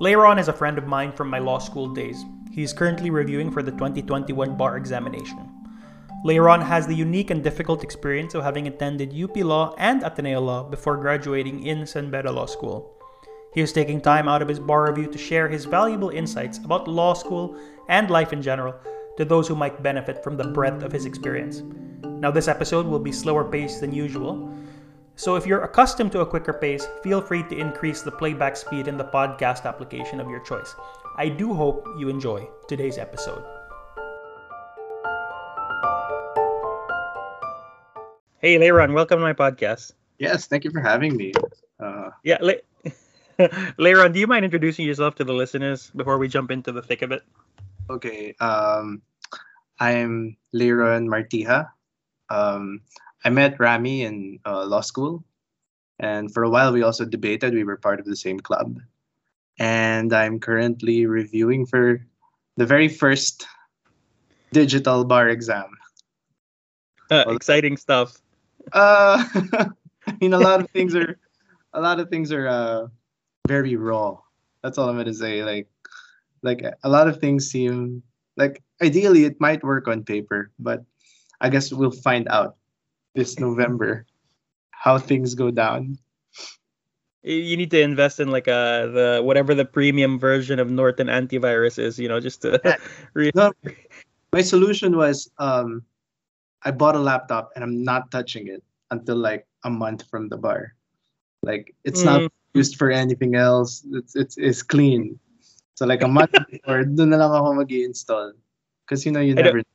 Leiron is a friend of mine from my law school days. He is currently reviewing for the 2021 bar examination. Leiron has the unique and difficult experience of having attended UP Law and Ateneo Law before graduating in San Beda Law School. He is taking time out of his bar review to share his valuable insights about law school and life in general to those who might benefit from the breadth of his experience. Now, this episode will be slower paced than usual, so if you're accustomed to a quicker pace, feel free to increase the playback speed in the podcast application of your choice. I do hope you enjoy today's episode. Hey, Leiron, welcome to my podcast. Yes, thank you for having me. Uh, yeah, Le- Leiron, do you mind introducing yourself to the listeners before we jump into the thick of it? Okay, um, I'm Leiron Martija. Um, I met Rami in uh, law school, and for a while we also debated. We were part of the same club, and I'm currently reviewing for the very first digital bar exam. Uh, well, exciting stuff. Uh, I mean, a lot of things are, a lot of things are uh, very raw. That's all I'm gonna say. Like, like a lot of things seem like ideally it might work on paper, but I guess we'll find out this November how things go down. You need to invest in like a uh, the whatever the premium version of Norton antivirus is, you know, just to. Re- no, my solution was um, I bought a laptop and I'm not touching it until like a month from the bar. Like it's mm. not used for anything else. It's it's it's clean. So like a month before, doon na lang ako mag-install. Because you know you never.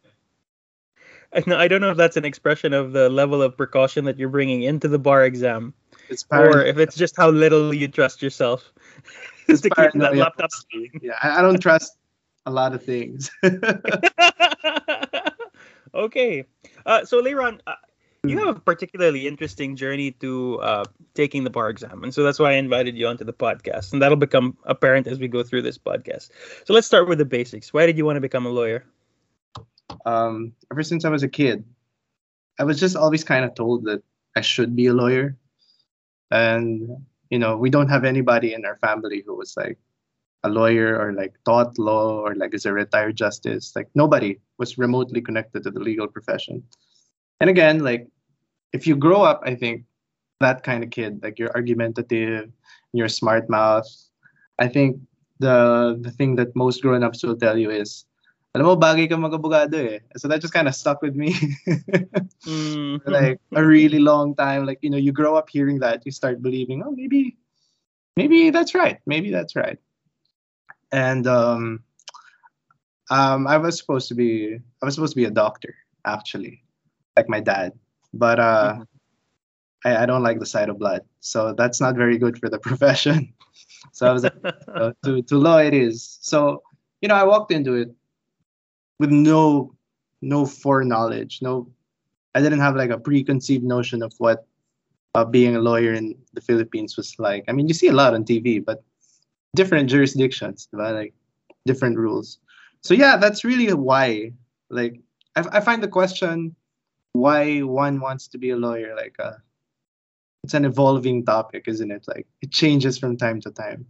I don't know if that's an expression of the level of precaution that you're bringing into the bar exam, it's or if it's just how little you trust yourself it's to keep that laptop Yeah, I don't trust a lot of things. okay, uh, so Leiron, uh, you have a particularly interesting journey to uh, taking the bar exam, and so that's why I invited you onto the podcast, and that'll become apparent as we go through this podcast. So let's start with the basics. Why did you want to become a lawyer? Um, ever since I was a kid, I was just always kind of told that I should be a lawyer. And, you know, we don't have anybody in our family who was like a lawyer or like taught law or like is a retired justice. Like nobody was remotely connected to the legal profession. And again, like if you grow up, I think that kind of kid, like you're argumentative, you're smart mouth. I think the the thing that most grown-ups will tell you is alam mo, bagay ka mag-abogado eh. So that just kind of stuck with me. mm. Like a really long time. Like, you know, you grow up hearing that, you start believing, oh, maybe, maybe that's right. Maybe that's right. And um, um, I was supposed to be, I was supposed to be a doctor, actually, like my dad. But uh, mm-hmm. I, I don't like the sight of blood. So that's not very good for the profession. so I was like, uh, to, to law it is. So, you know, I walked into it with no no foreknowledge no i didn't have like a preconceived notion of what uh, being a lawyer in the philippines was like. I mean you see a lot on tv but different jurisdictions right? like different rules. So yeah that's really why like I, I find the question why one wants to be a lawyer like uh it's an evolving topic isn't it? Like it changes from time to time.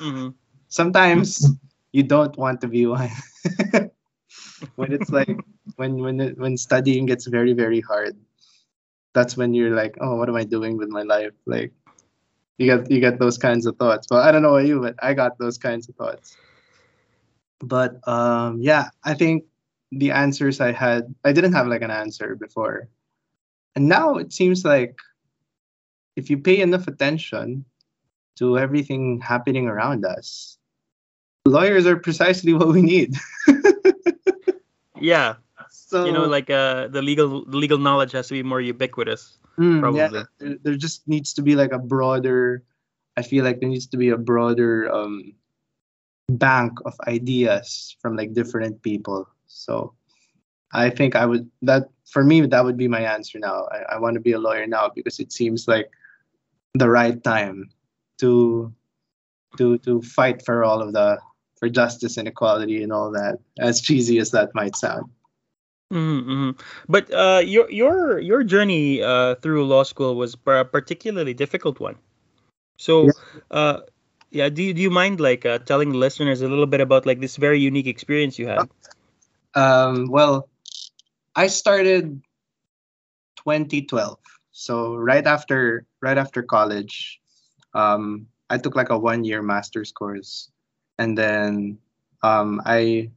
Mm-hmm. sometimes you don't want to be one when it's like when when it, when studying gets very very hard that's when you're like oh what am i doing with my life? Like you get you get those kinds of thoughts. But i don't know about you but i got those kinds of thoughts. But um yeah i think the answers i had i didn't have like an answer before. And now it seems like if you pay enough attention to everything happening around us lawyers are precisely what we need Yeah. So you know, like uh, the legal the legal knowledge has to be more ubiquitous. Mm, probably. Yeah, there, there just needs to be like a broader. I feel like there needs to be a broader um, bank of ideas from like different people. So I think I would that for me that would be my answer now. I, I want to be a lawyer now because it seems like the right time to to to fight for all of the for justice and equality and all that. As cheesy as that might sound. Mm-hmm. But uh, your your your journey uh, through law school was a particularly difficult one. So, yeah. uh, Yeah, do you, do you mind like uh, telling listeners a little bit about like this very unique experience you had? Um, well, I started 2012. So right after right after college, um, I took like a one year master's course, and then um, I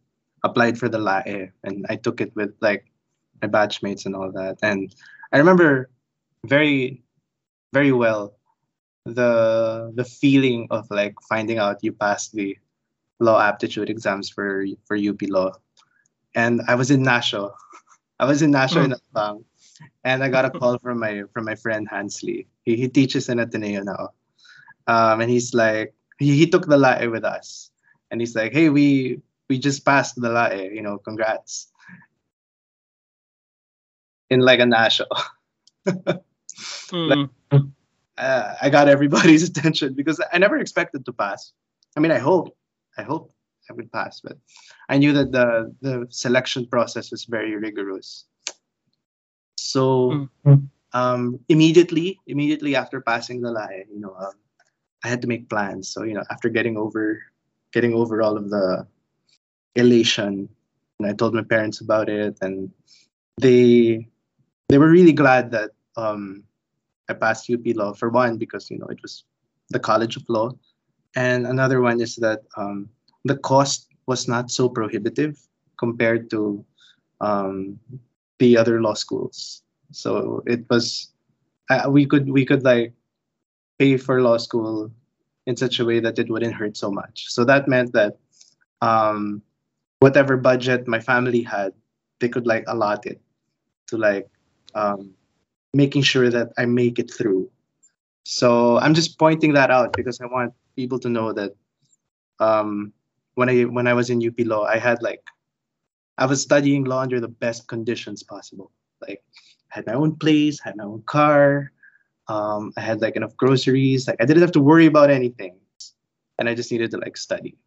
applied for the LAE, and I took it with like my batchmates and all that. And I remember very very well the the feeling of like finding out you passed the law aptitude exams for for UP Law, and I was in Nasho. I was in Nasho in Alabang, and I got a call from my from my friend Hansley. He he teaches in Ateneo now, um, and he's like he, he took the lae with us, and he's like, hey, we we just passed the lae, you know, congrats. In like a Nasho. Mm. uh, I got everybody's attention because I never expected to pass. I mean, I hope, I hope I would pass, but I knew that the the selection process was very rigorous. So um, immediately, immediately after passing the lae, you know, um, I had to make plans. So you know, after getting over, getting over all of the elation, and I told my parents about it, and they they were really glad that um, I passed UP Law for one because you know it was the College of Law, and another one is that um, the cost was not so prohibitive compared to um, the other law schools. So it was uh, we could we could like pay for law school in such a way that it wouldn't hurt so much. So that meant that um, whatever budget my family had, they could like allot it to like um, making sure that I make it through. So I'm just pointing that out because I want people to know that um, when I when I was in UP Law, I had like I was studying law under the best conditions possible. Like I had my own place, had my own car, um, I had like enough groceries. Like I didn't have to worry about anything, and I just needed to like study.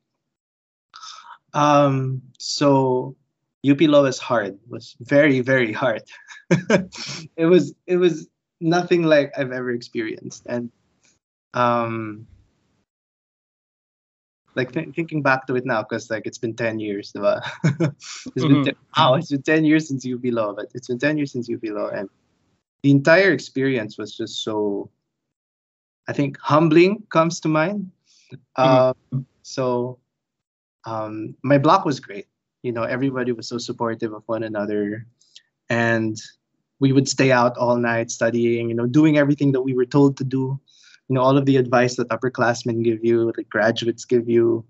Um, so UP Law was hard. Was very very hard. it was it was nothing like I've ever experienced, and um, like th- thinking back to it now, because like it's been ten years, it's Mhm. been te- wow, it's been ten years since UP Law, but it's been ten years since UP Law, and the entire experience was just so. I think humbling comes to mind. Um, so, um, my block was great. You know, everybody was so supportive of one another, and we would stay out all night studying. You know, doing everything that we were told to do. You know, all of the advice that upperclassmen give you, the graduates give you,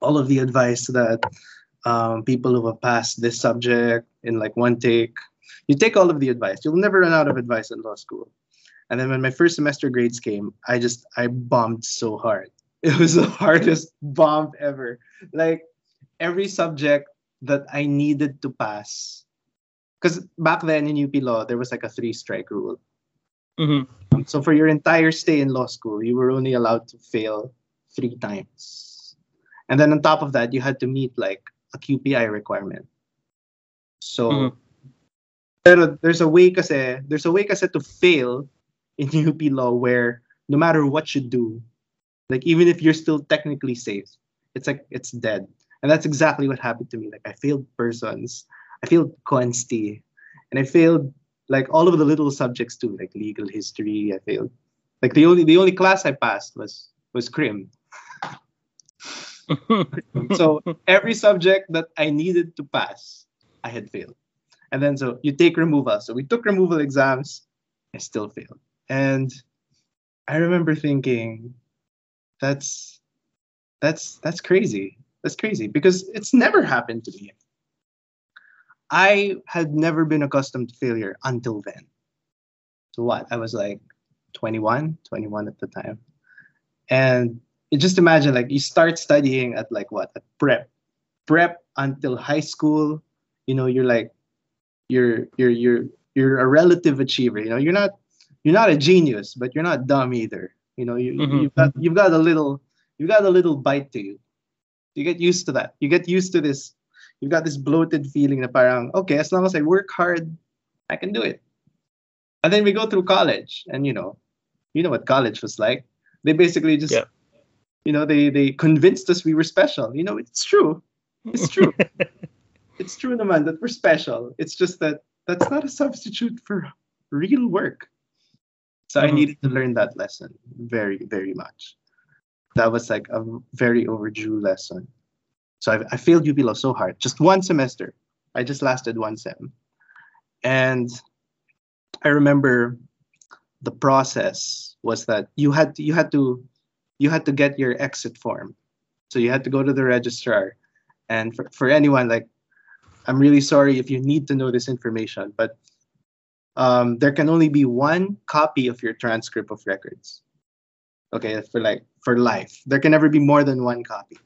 all of the advice that um, people who have passed this subject in like one take. You take all of the advice. You'll never run out of advice in law school. And then when my first semester grades came, I just I bombed so hard. It was the hardest bomb ever. Like every subject that I needed to pass. Because back then in UP Law, there was like a three strike rule. Mhm. So for your entire stay in law school, you were only allowed to fail three times. And then on top of that, you had to meet like a QPI requirement. So Mhm. Pero there's a way kasi, there's a way kasi to fail in UP law where no matter what you do, like even if you're still technically safe, it's like it's dead. And that's exactly what happened to me. Like I failed persons, I failed quantity, and I failed like all of the little subjects too, like legal history. I failed. Like the only the only class I passed was was crim. so every subject that I needed to pass, I had failed. And then so you take removal. So we took removal exams, I still failed. And I remember thinking, that's that's that's crazy. That's crazy because it's never happened to me. I had never been accustomed to failure until then. So what? I was like 21, 21 at the time. And just imagine like you start studying at like what? At prep. Prep until high school, you know, you're like you're you're you're you're a relative achiever. You know, you're not you're not a genius, but you're not dumb either. You know, you Mhm. you've got you've got a little you've got a little bite to you. You get used to that. You get used to this. You've got this bloated feeling that parang, okay, as long as I work hard, I can do it. And then we go through college, and you know, you know what college was like. They basically just Yeah. you know, they they convinced us we were special. You know, it's true. It's true. it's true, naman, that we're special. It's just that that's not a substitute for real work. So I Mhm. needed to learn that lesson very, very much. That was like a very overdue lesson. So I, I failed UP Law so hard, just one semester. I just lasted one sem, and I remember the process was that you had you had to you had to get your exit form. So you had to go to the registrar, and for, for anyone like, I'm really sorry if you need to know this information, but um, there can only be one copy of your transcript of records. Okay, for like for life, there can never be more than one copy.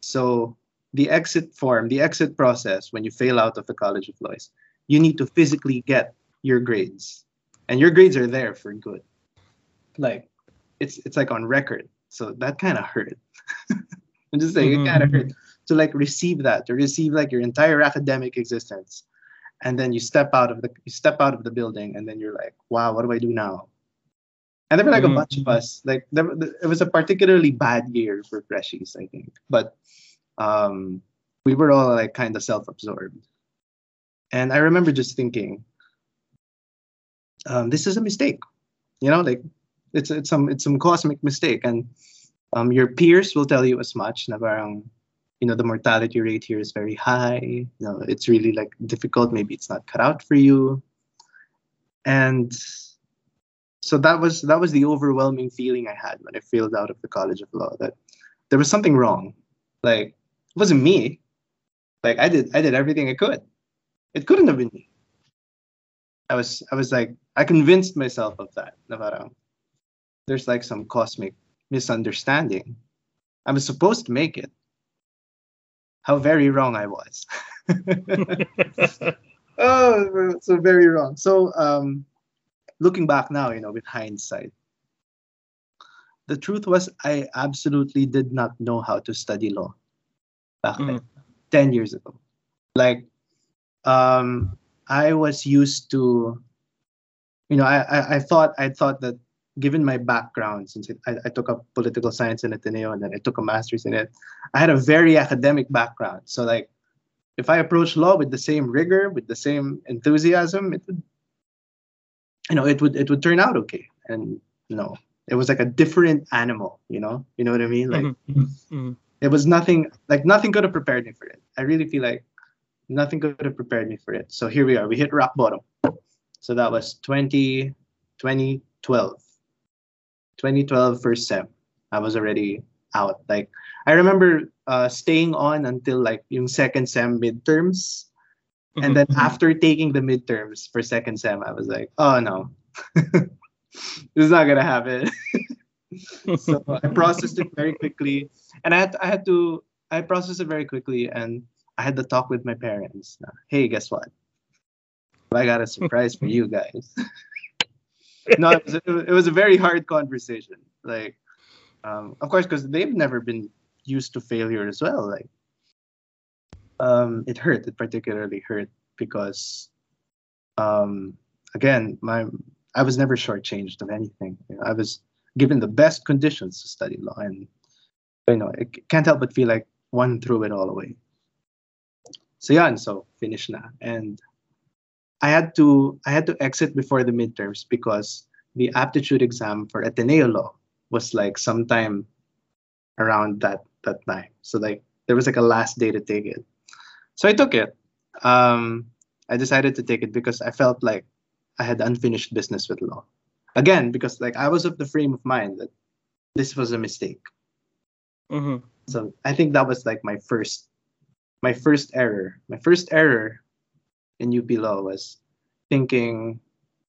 So the exit form, the exit process, when you fail out of the College of Laws, you need to physically get your grades, and your grades are there for good. Like it's it's like on record. So that kind of hurt. I'm just saying it kind of hurt to like receive that, to receive like your entire academic existence, and then you step out of the you step out of the building, and then you're like, wow, what do I do now? And there were like Mhm. a bunch of us. Like there, it was a particularly bad year for freshies, I think. But um, we were all like kind of self-absorbed, and I remember just thinking, um, this is a mistake. You know, like it's it's some it's some cosmic mistake, and um, your peers will tell you as much. Na parang, you know, the mortality rate here is very high. You know, it's really like difficult. Maybe it's not cut out for you, and so that was that was the overwhelming feeling I had when I failed out of the College of Law. That there was something wrong. Like it wasn't me. Like I did I did everything I could. It couldn't have been me. I was I was like I convinced myself of that. Na parang, there's like some cosmic misunderstanding. I was supposed to make it. How very wrong I was. oh, so very wrong. So um, looking back now, you know, with hindsight, the truth was I absolutely did not know how to study law back then, 10 years ago. Like, um, I was used to, you know, I, I, I thought I thought that given my background, since it, I, I took up political science in Ateneo and then I took a master's in it, I had a very academic background. So like, if I approach law with the same rigor, with the same enthusiasm, it would, you know, it would it would turn out okay. And you know, it was like a different animal. You know, you know what I mean? Like Mhm. it was nothing like nothing could have prepared me for it. I really feel like nothing could have prepared me for it. So here we are. We hit rock bottom. So that was 20, 2012. 2012 first sem. I was already out. Like I remember uh, staying on until like yung second sem midterms. And then Mhm. after taking the midterms for second sem, I was like, oh no. this is not gonna happen. so I processed it very quickly, and I had I had to I processed it very quickly, and I had to talk with my parents. Hey, guess what? I got a surprise for you guys. no, it was, a, it was a very hard conversation. Like, um, of course, because they've never been used to failure as well. Like, um, it hurt. It particularly hurt because, um, again, my I was never shortchanged of anything. You know, I was given the best conditions to study law, and you know, it can't help but feel like one threw it all away. So yeah, and so finish na, and I had to I had to exit before the midterms because the aptitude exam for Ateneo Law was like sometime around that that time. So like there was like a last day to take it. So I took it. Um, I decided to take it because I felt like I had unfinished business with law. Again, because like I was of the frame of mind that this was a mistake. Mm-hmm. So I think that was like my first my first error. My first error in UP Law was thinking,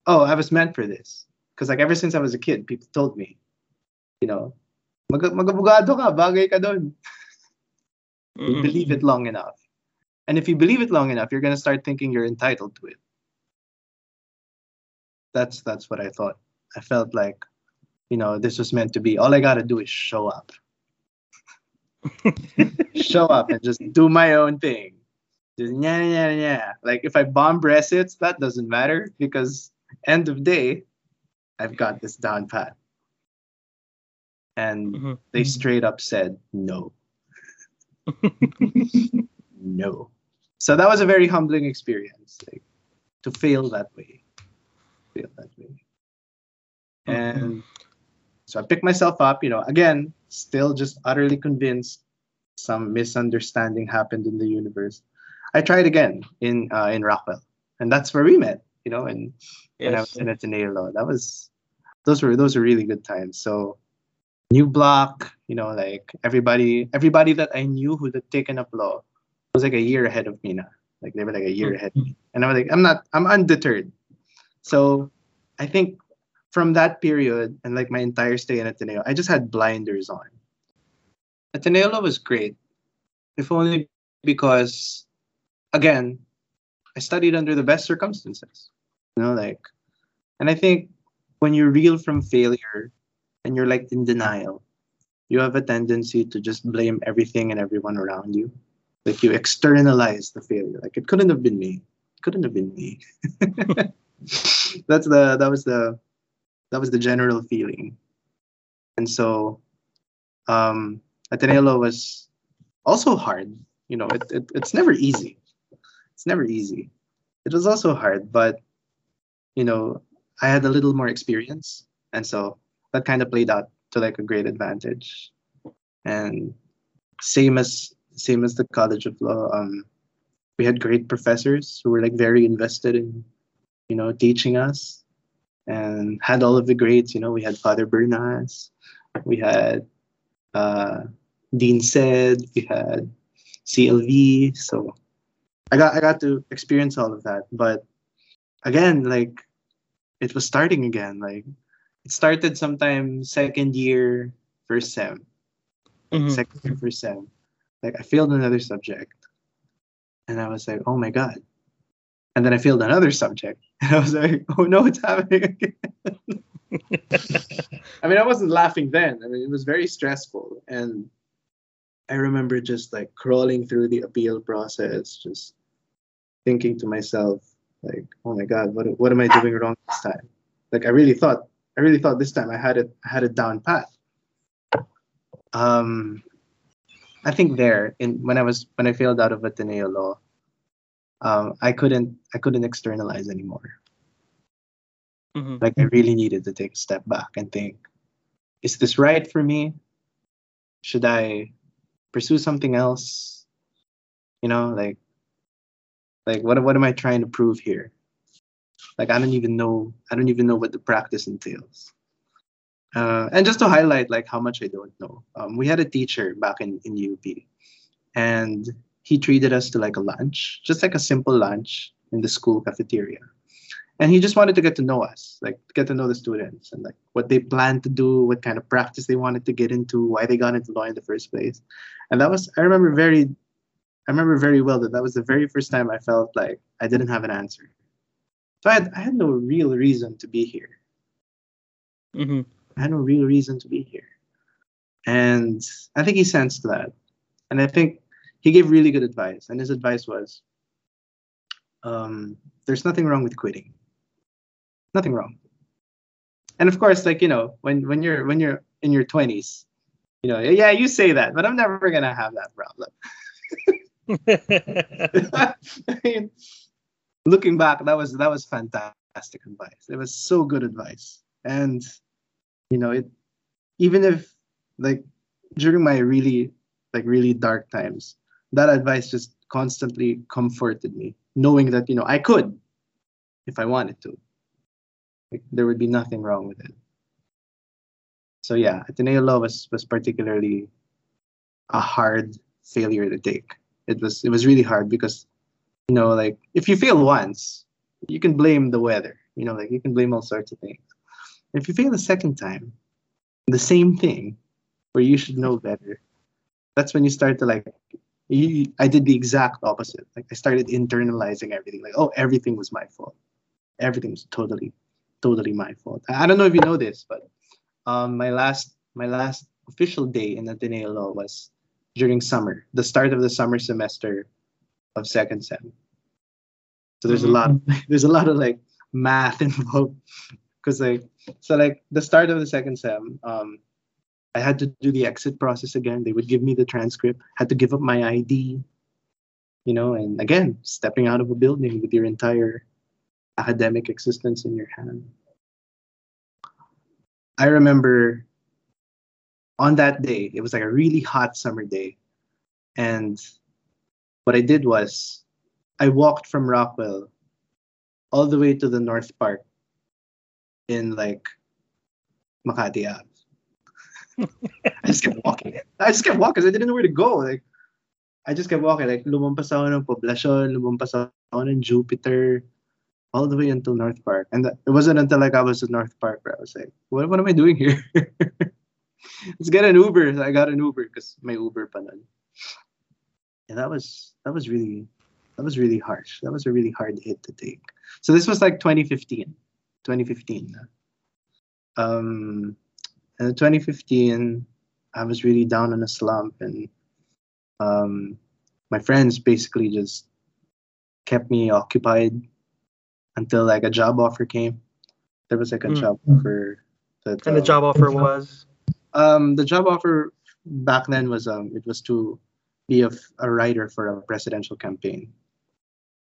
oh, I was meant for this. Because like ever since I was a kid, people told me, you know, mag magabugado ka, bagay ka doon. You Mhm. believe it long enough. And if you believe it long enough, you're gonna start thinking you're entitled to it. That's that's what I thought. I felt like, you know, this was meant to be. All I gotta do is show up. show up and just do my own thing. Yeah, yeah, yeah. Like if I bomb Brexit, that doesn't matter because end of day, I've got this down pat. and Mhm. they straight up said no. no. So that was a very humbling experience, like to fail that way. Fail that way. And so I picked myself up, you know, again, still just utterly convinced some misunderstanding happened in the universe. I tried again in uh, in Rockwell, and that's where we met, you know, and when I Yes. was in Ateneo Law. That was those were those were really good times. So new block, you know, like everybody everybody that I knew who had taken up law was like a year ahead of me now. Like they were like a year ahead of me. And I was like, I'm not I'm undeterred. So I think from that period and like my entire stay in Ateneo, I just had blinders on. Ateneo Law was great. If only because again, I studied under the best circumstances. You know, like and I think when you reel from failure and you're like in denial, you have a tendency to just blame everything and everyone around you. Like you externalize the failure. Like it couldn't have been me. It couldn't have been me. That's the that was the that was the general feeling. And so um Ateneo was also hard. You know, it, it it's never easy. It's never easy. It was also hard, but you know, I had a little more experience, and so that kind of played out to like a great advantage. And same as same as the College of Law, um, we had great professors who were like very invested in, you know, teaching us, and had all of the grades. You know, we had Father Bernas, we had uh, Dean Sed, we had CLV. So I got I got to experience all of that, but again, like it was starting again. Like it started sometime second year, first sem, Mhm. second year, first sem. Like I failed another subject, and I was like, oh my god. And then I failed another subject, and I was like, oh no, it's happening again. I mean, I wasn't laughing then. I mean, it was very stressful, and I remember just like crawling through the appeal process, just thinking to myself, like, oh my god, what what am I doing wrong this time? Like, I really thought, I really thought this time I had it, I had it down pat. Um, I think there, in when I was when I failed out of Ateneo Law, um, I couldn't I couldn't externalize anymore Mhm. like I really needed to take a step back and think, is this right for me? Should I pursue something else? You know, like like what what am I trying to prove here? Like I don't even know I don't even know what the practice entails. Uh, and just to highlight like how much I don't know, um, we had a teacher back in, in UP, and he treated us to like a lunch, just like a simple lunch in the school cafeteria and he just wanted to get to know us like get to know the students and like what they plan to do what kind of practice they wanted to get into why they got into law in the first place and that was i remember very i remember very well that that was the very first time i felt like i didn't have an answer. So i had, I had no real reason to be here. Mhm. i had no real reason to be here. And i think he sensed that. And i think he gave really good advice. And his advice was um, there's nothing wrong with quitting. Nothing wrong. And of course like you know when when you're when you're in your 20s you know yeah you say that but i'm never gonna have that problem I mean, looking back that was that was fantastic advice. It was so good advice. And you know it even if like during my really like really dark times that advice just constantly comforted me knowing that you know i could if i wanted to. Like, there would be nothing wrong with it. So yeah ateneo law was was particularly a hard failure to take it was it was really hard because you know like if you fail once you can blame the weather you know like you can blame all sorts of things. If you fail a second time the same thing where you should know better that's when you start to like you, i did the exact opposite. Like i started internalizing everything like oh everything was my fault. Everything was totally totally my fault. I don't know if you know this but um my last my last official day in ateneo law was during summer the start of the summer semester of second sem so there's a lot of, there's a lot of like math involved because like so like the start of the second sem um I had to do the exit process again. They would give me the transcript, had to give up my ID, you know, and again, stepping out of a building with your entire academic existence in your hand. I remember on that day, it was like a really hot summer day. And what I did was I walked from Rockwell all the way to the North Park in like Makati Ave. I just kept walking. I just kept walking I didn't know where to go. Like I just kept walking. Like lumampas ako ng Poblacion, lumampas ako ng Jupiter, all the way until North Park. And it wasn't until like I was at North Park where I was like, what, what am I doing here? Let's get an Uber. I got an Uber because my Uber pa nun. And that was that was really that was really harsh. That was a really hard hit to take. So this was like 2015. 2015. Um and in 2015 I was really down in a slump and um my friends basically just kept me occupied until like a job offer came. There was like a Mm. job offer that And the um, job offer was um, the job offer back then was um, it was to be a writer for a presidential campaign,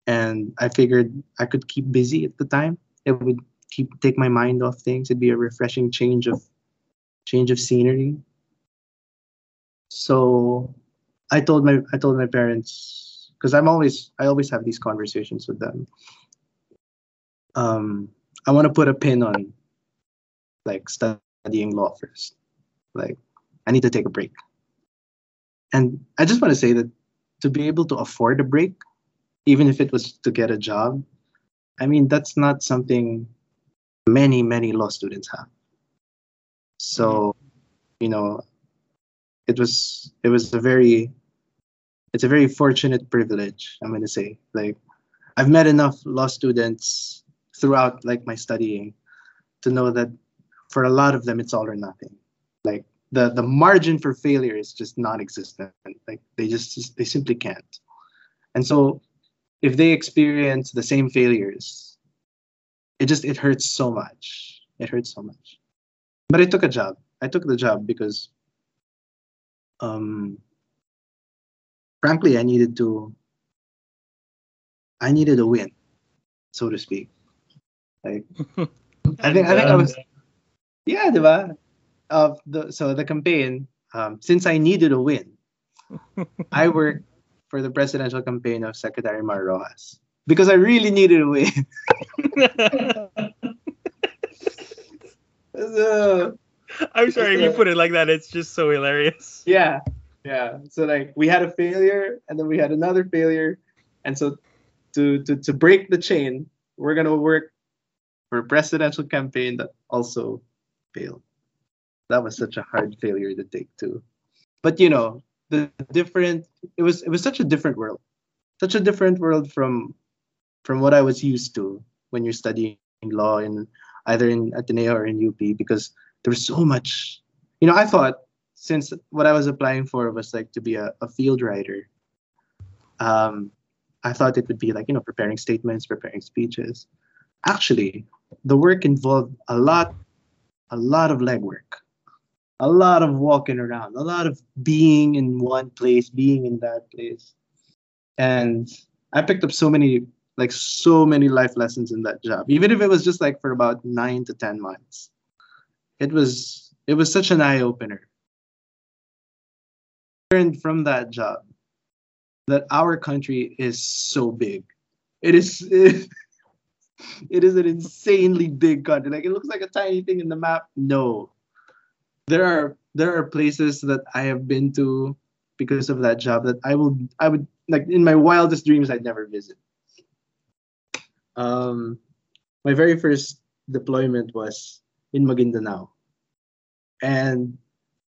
and I figured I could keep busy at the time. It would keep take my mind off things. It'd be a refreshing change of change of scenery. So I told my I told my parents because I'm always I always have these conversations with them. Um, I want to put a pin on like studying law first. Like, I need to take a break. And I just want to say that to be able to afford a break, even if it was to get a job, I mean, that's not something many, many law students have. So, you know, it was it was a very it's a very fortunate privilege, I'm gonna say. Like I've met enough law students throughout like my studying to know that for a lot of them it's all or nothing like the the margin for failure is just non-existent. Like they just, just they simply can't. And so if they experience the same failures it just it hurts so much. It hurts so much. But i took a job. I took the job because um frankly i needed to i needed a win so to speak. Like i think i think i was yeah, diba? Of the so the campaign, um, since I needed a win, I worked for the presidential campaign of Secretary Mar Roxas because I really needed a win. So, I'm sorry if you put it like that. It's just so hilarious. yeah, yeah. So like we had a failure and then we had another failure, and so to to to break the chain, we're gonna work for a presidential campaign that also failed. That was such a hard failure to take too. But you know, the different it was it was such a different world. Such a different world from from what I was used to when you're studying law in either in Ateneo or in UP because there was so much you know, I thought since what I was applying for was like to be a, a field writer, um, I thought it would be like, you know, preparing statements, preparing speeches. Actually, the work involved a lot a lot of legwork, a lot of walking around, a lot of being in one place, being in that place. And I picked up so many, like, so many life lessons in that job, even if it was just like for about nine to 10 months. It was, it was such an eye opener. Learned from that job that our country is so big. It is, it, it is an insanely big country. Like it looks like a tiny thing in the map. No. There are there are places that I have been to because of that job that I will I would like in my wildest dreams I'd never visit. Um my very first deployment was in Maguindanao. And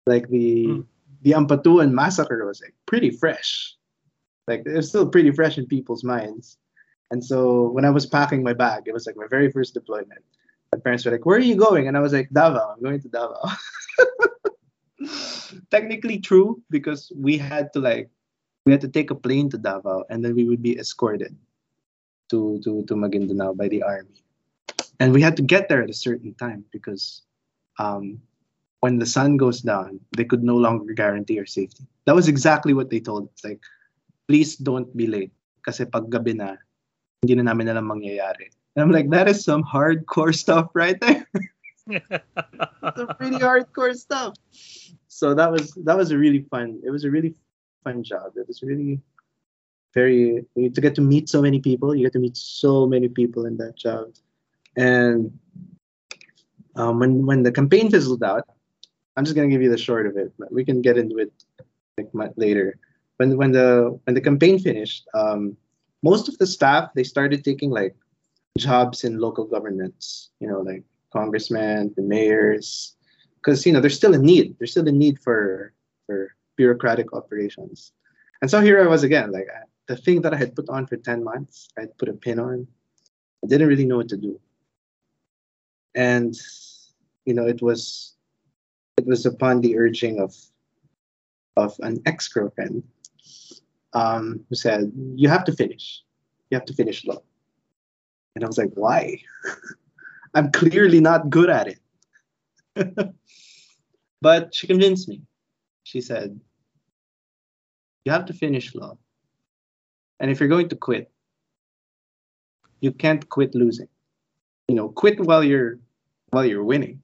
like the Mm. the Ampatuan massacre was like pretty fresh. Like it's still pretty fresh in people's minds. And so when I was packing my bag, it was like my very first deployment. My parents were like, "Where are you going?" And I was like, "Davao. I'm going to Davao." Technically true because we had to like we had to take a plane to Davao and then we would be escorted to to to Maguindanao by the army. And we had to get there at a certain time because um when the sun goes down, they could no longer guarantee our safety. That was exactly what they told us. Like, please don't be late. Kasi pag gabi na, hindi na namin alam mangyayari. And I'm like, that is some hardcore stuff right there. some pretty hardcore stuff. So that was that was a really fun. It was a really fun job. It was really very to get to meet so many people. You get to meet so many people in that job, and um, when when the campaign fizzled out, I'm just gonna give you the short of it. But we can get into it like later. When when the when the campaign finished, um, most of the staff they started taking like jobs in local governments. You know, like congressmen, the mayors, because you know there's still a need. There's still a need for for bureaucratic operations. And so here I was again, like the thing that I had put on for 10 months, I put a pin on. I didn't really know what to do. And you know, it was it was upon the urging of of an ex-girlfriend um, who said, You have to finish. You have to finish law. And I was like, why? I'm clearly not good at it. but she convinced me. She said, You have to finish law. And if you're going to quit, you can't quit losing. You know, quit while you're while you're winning.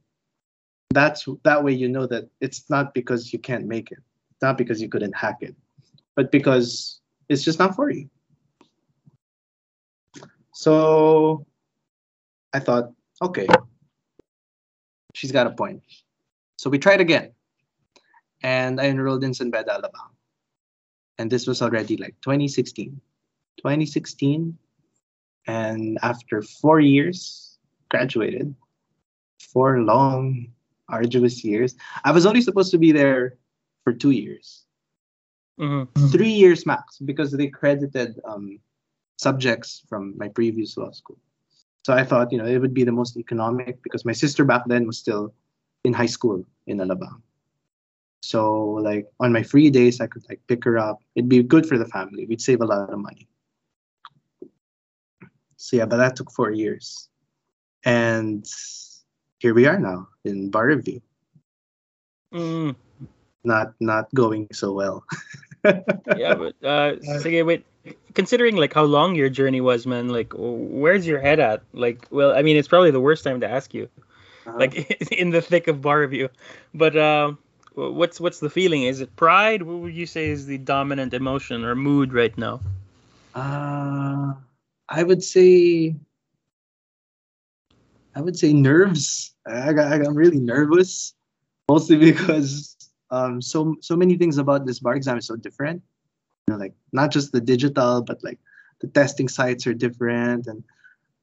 That's that way you know that it's not because you can't make it, not because you couldn't hack it, but because it's just not for you. So I thought, okay, she's got a point. So we tried again. And I enrolled in San Beda, Alabang. And this was already like 2016. 2016. And after four years, graduated. Four long, arduous years. I was only supposed to be there for two years. Mm-hmm. Three years max because they credited um, subjects from my previous law school. So I thought, you know, it would be the most economic because my sister back then was still in high school in Alabang. So like on my free days, I could like pick her up. It'd be good for the family. We'd save a lot of money. So yeah, but that took four years, and here we are now in Bar Review. Mm. Not not going so well. yeah, but uh, sige, wait. Considering like how long your journey was, man, like where's your head at? Like, well, I mean, it's probably the worst time to ask you, uh-huh. like in the thick of bar review. But uh, what's what's the feeling? Is it pride? What would you say is the dominant emotion or mood right now? Uh, I would say, I would say nerves. I got, I'm really nervous, mostly because um, so so many things about this bar exam is so different. You know, like not just the digital, but like the testing sites are different, and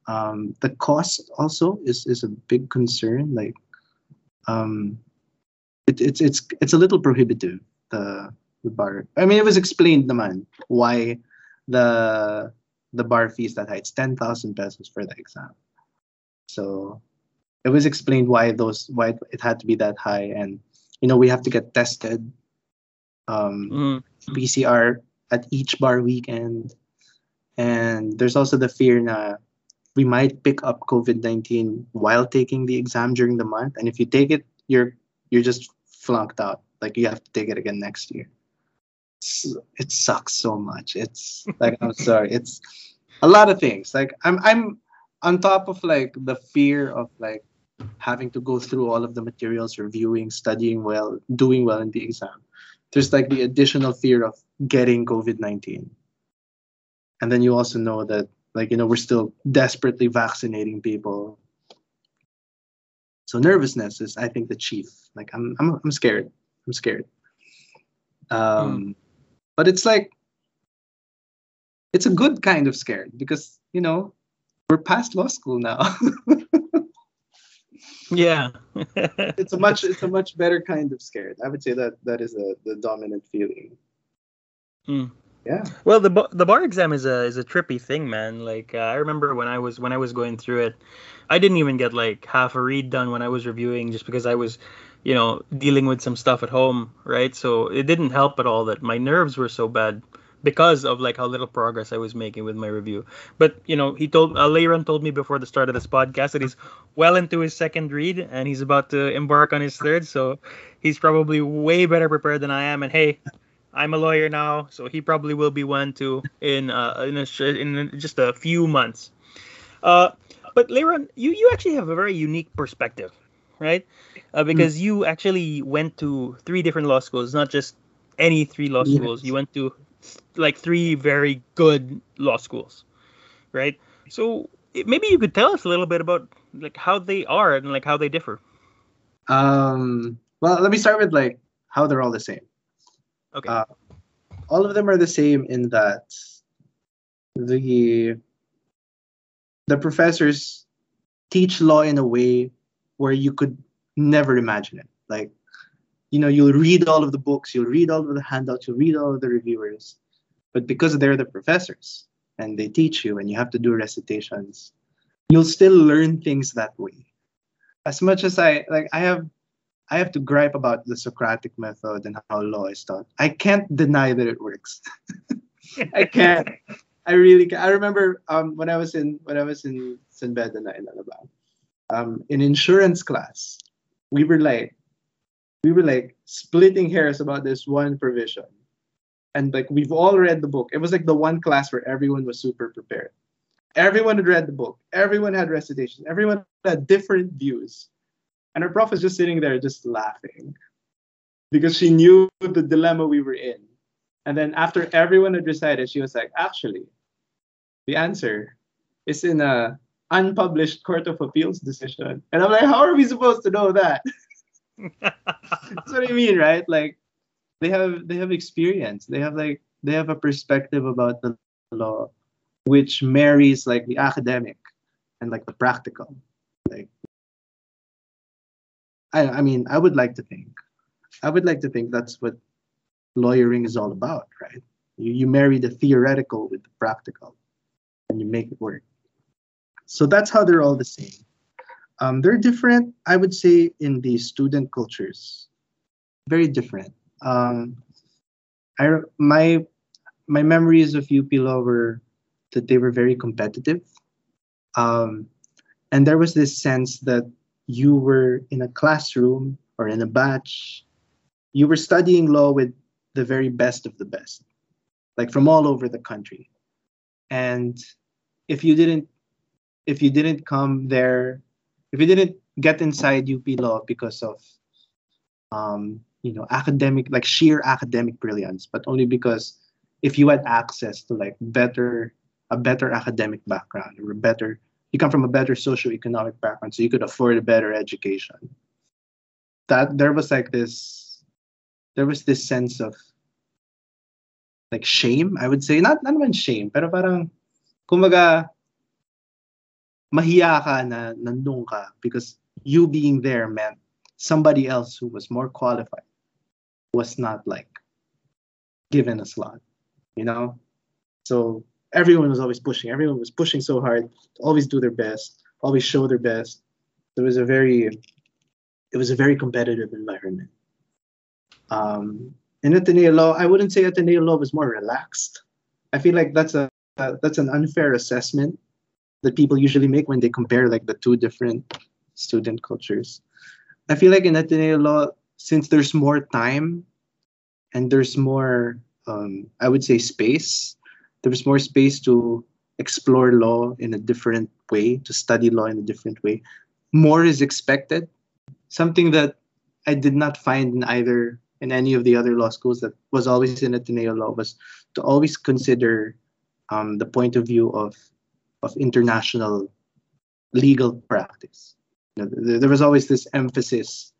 um, the cost also is is a big concern. Like, um, it, it's it's it's a little prohibitive. The the bar. I mean, it was explained, naman, why the the bar fees that high. It's ten thousand pesos for the exam. So it was explained why those why it had to be that high and you know, we have to get tested. Um, mm. PCR at each bar weekend, and there's also the fear that we might pick up COVID nineteen while taking the exam during the month, and if you take it, you're you're just flunked out. Like you have to take it again next year. It's, it sucks so much. It's like I'm sorry. It's a lot of things. Like I'm I'm on top of like the fear of like having to go through all of the materials, reviewing, studying well, doing well in the exam. There's like the additional fear of getting COVID 19. And then you also know that, like, you know, we're still desperately vaccinating people. So nervousness is, I think, the chief. Like, I'm, I'm, I'm scared. I'm scared. Um, mm. But it's like, it's a good kind of scared because, you know, we're past law school now. Yeah. it's a much it's a much better kind of scared. I would say that that is a, the dominant feeling. Mm. Yeah. Well, the the bar exam is a is a trippy thing, man. Like uh, I remember when I was when I was going through it, I didn't even get like half a read done when I was reviewing, just because I was, you know, dealing with some stuff at home, right? So it didn't help at all that my nerves were so bad because of like how little progress I was making with my review. But you know, he told uh, Leiron told me before the start of this podcast that he's well into his second read and he's about to embark on his third. So he's probably way better prepared than I am. And hey, I'm a lawyer now, so he probably will be one too in uh, in, a, in just a few months. Uh, but Leiron, you you actually have a very unique perspective, right? Uh, because mm. you actually went to three different law schools, not just any three law schools. Yes. You went to like three very good law schools, right? So maybe you could tell us a little bit about like how they are and like how they differ. Um. Well, let me start with like how they're all the same. Okay. Uh, all of them are the same in that the the professors teach law in a way where you could never imagine it. Like, you know, you'll read all of the books, you'll read all of the handouts, you'll read all of the reviewers, but because they're the professors and they teach you and you have to do recitations, you'll still learn things that way. As much as I like, I have I have to gripe about the Socratic method and how law is taught. I can't deny that it works. I can't. I really can't. I remember um, when I was in when I was in San Beda in um, in insurance class, we were like, we were like splitting hairs about this one provision, and like we've all read the book. It was like the one class where everyone was super prepared. Everyone had read the book. Everyone had recitations. Everyone had different views and our prof was just sitting there just laughing because she knew the dilemma we were in. And then after everyone had decided, she was like, actually, the answer is in a unpublished Court of Appeals decision. And I'm like, how are we supposed to know that? That's what I mean, right? Like they have they have experience. They have like they have a perspective about the law which marries like the academic and like the practical. Like I, I mean, I would like to think, I would like to think that's what lawyering is all about, right? You, you marry the theoretical with the practical and you make it work. So that's how they're all the same. Um, they're different, I would say, in the student cultures. Very different. Um, I my my memories of UP Law were that they were very competitive, um, and there was this sense that you were in a classroom or in a batch, you were studying law with the very best of the best, like from all over the country. And if you didn't, if you didn't come there, if you didn't get inside UP Law because of, um, you know, academic, like sheer academic brilliance, but only because if you had access to like better, a better academic background or a better you come from a better socioeconomic background, so you could afford a better education. That there was like this, there was this sense of like shame, I would say. Not, not naman shame, pero parang, kumbaga, mahiya ka na nandun ka because you being there meant somebody else who was more qualified was not like given a slot, you know? So everyone was always pushing. Everyone was pushing so hard, always do their best, always show their best. It was a very, it was a very competitive environment. Um, in Ateneo Law, I wouldn't say Ateneo Law was more relaxed. I feel like that's a uh, that's an unfair assessment that people usually make when they compare like the two different student cultures. I feel like in Ateneo Law, since there's more time and there's more, um, I would say, space there's more space to explore law in a different way, to study law in a different way. More is expected, something that I did not find in either in any of the other law schools that was always in Ateneo law was to always consider um, the point of view of of international legal practice. You know, there was always this emphasis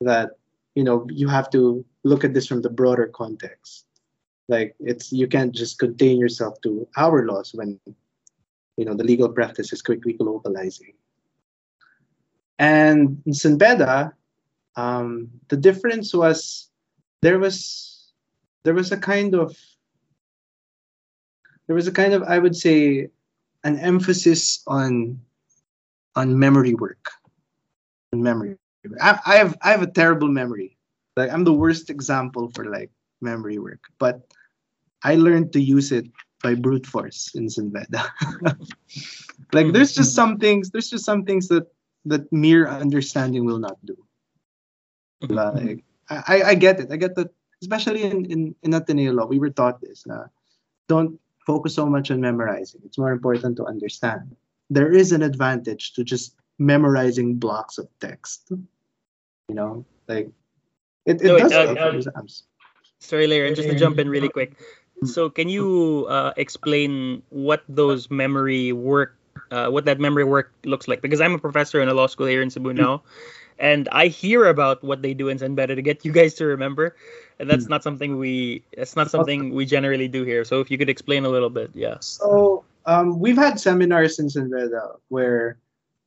that you know you have to look at this from the broader context like it's you can't just contain yourself to our laws when you know the legal practice is quickly globalizing and in San Beda, um, the difference was there was there was a kind of there was a kind of I would say an emphasis on on memory work on memory I, I have I have a terrible memory like I'm the worst example for like memory work but I learned to use it by brute force in San Beda. like there's just some things, there's just some things that that mere understanding will not do. Like I, I get it. I get that especially in, in, in Ateneo law, we were taught this na don't focus so much on memorizing. It's more important to understand. There is an advantage to just memorizing blocks of text. You know, like it, it No, does uh, help uh, exams. Sorry, Larry, just to jump in really quick. So, can you uh, explain what those memory work, uh, what that memory work looks like? Because I'm a professor in a law school here in Cebu now, and I hear about what they do in San Beda to get you guys to remember, and that's not something we, that's not something we generally do here. So, if you could explain a little bit, yeah. So um, we've had seminars in San Beda where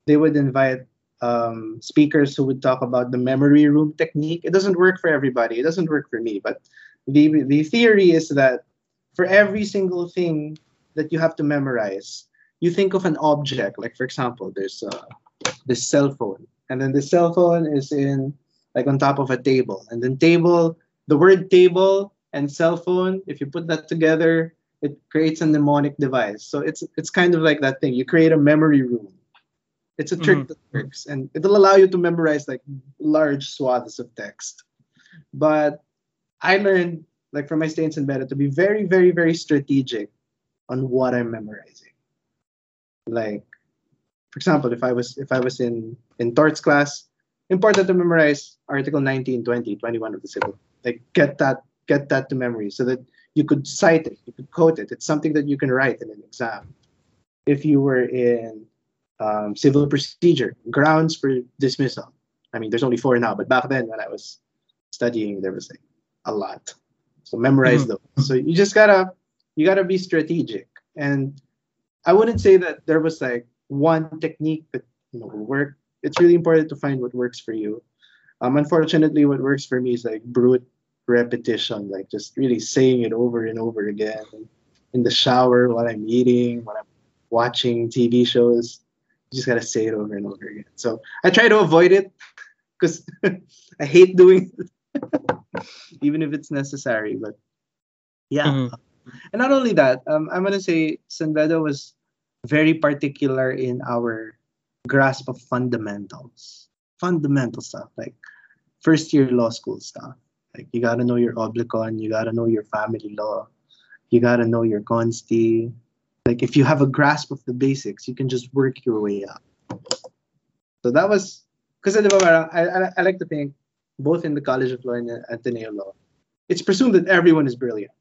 they would invite um, speakers who would talk about the memory room technique. It doesn't work for everybody. It doesn't work for me. But the the theory is that for every single thing that you have to memorize, you think of an object. Like for example, there's uh, this cell phone, and then the cell phone is in like on top of a table, and then table. The word table and cell phone, if you put that together, it creates a mnemonic device. So it's it's kind of like that thing. You create a memory room. It's a trick Mhm. that works, and it'll allow you to memorize like large swaths of text. But I learned, like from my stay in Beda, to be very, very, very strategic on what I'm memorizing. Like, for example, if I was if I was in in torts class, important to memorize Article 19, 20, 21 of the civil. Like get that get that to memory so that you could cite it, you could quote it. It's something that you can write in an exam. If you were in um, civil procedure, grounds for dismissal. I mean, there's only four now, but back then when I was studying, there was like a lot. So memorize those. So you just gotta you gotta be strategic. And I wouldn't say that there was like one technique that you know will work. It's really important to find what works for you. Um, unfortunately, what works for me is like brute repetition, like just really saying it over and over again in the shower while I'm eating, when I'm watching TV shows. You just gotta say it over and over again. So I try to avoid it because I hate doing it, even if it's necessary. But yeah, Mhm. and not only that, um, I'm gonna say San Beda was very particular in our grasp of fundamentals, fundamental stuff like first year law school stuff. Like you gotta know your oblicon, you gotta know your family law, you gotta know your consti. Like if you have a grasp of the basics, you can just work your way up. So that was because I, I, like to think both in the College of Law and the Ateneo Law, it's presumed that everyone is brilliant.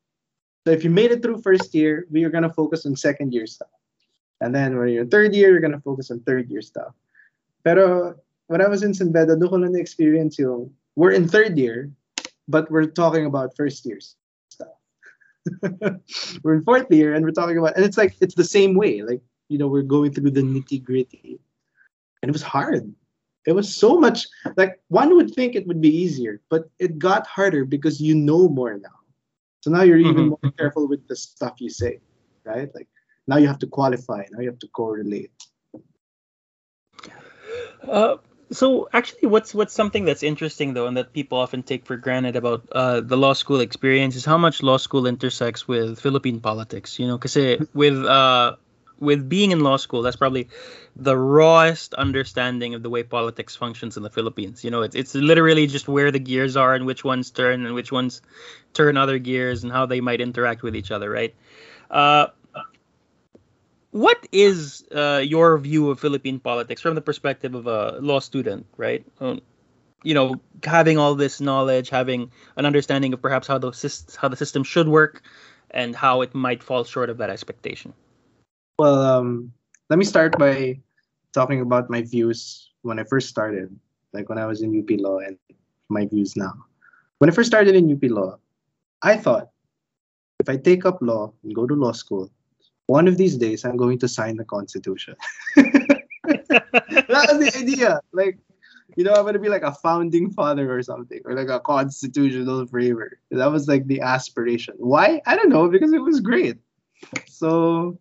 So if you made it through first year, we are gonna focus on second year stuff. And then when you're in third year, you're gonna focus on third year stuff. Pero when I was in San Beda, doon ko lang na-experience yung we're in third year, but we're talking about first year stuff. we're in fourth year and we're talking about, and it's like, it's the same way. Like, you know, we're going through the nitty gritty. And it was hard. It was so much, like, one would think it would be easier, but it got harder because you know more now. So now you're even Mhm. more careful with the stuff you say, right? Like, now you have to qualify, now you have to correlate. Uh, so actually, what's what's something that's interesting though, and that people often take for granted about uh, the law school experience is how much law school intersects with Philippine politics. You know, because with uh, with being in law school, that's probably the rawest understanding of the way politics functions in the Philippines. You know, it's it's literally just where the gears are and which ones turn and which ones turn other gears and how they might interact with each other, right? Uh, what is uh, your view of Philippine politics from the perspective of a law student, right? Um, you know, having all this knowledge, having an understanding of perhaps how the how the system should work, and how it might fall short of that expectation. Well, um, let me start by talking about my views when I first started, like when I was in UP Law and my views now. When I first started in UP Law, I thought if I take up law and go to law school, one of these days I'm going to sign the Constitution. that was the idea. Like, you know, I'm gonna be like a founding father or something, or like a constitutional framer. That was like the aspiration. Why? I don't know, because it was great. So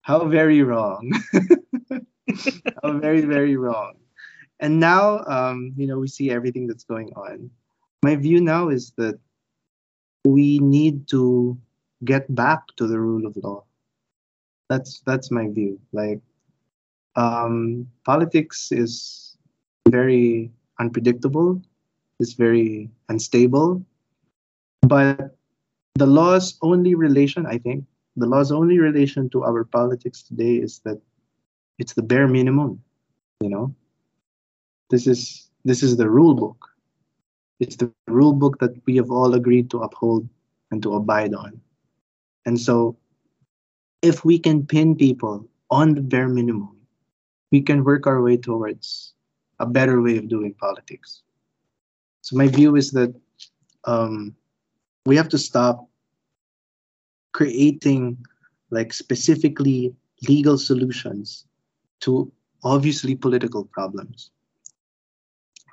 how very wrong. how very, very wrong. And now, um, you know, we see everything that's going on. My view now is that we need to get back to the rule of law. That's that's my view. Like um, politics is very unpredictable, it's very unstable, but the law's only relation, I think, the law's only relation to our politics today is that it's the bare minimum. You know, this is this is the rule book. It's the rule book that we have all agreed to uphold and to abide on. And so, if we can pin people on the bare minimum, we can work our way towards a better way of doing politics. So, my view is that um, we have to stop creating like specifically legal solutions to obviously political problems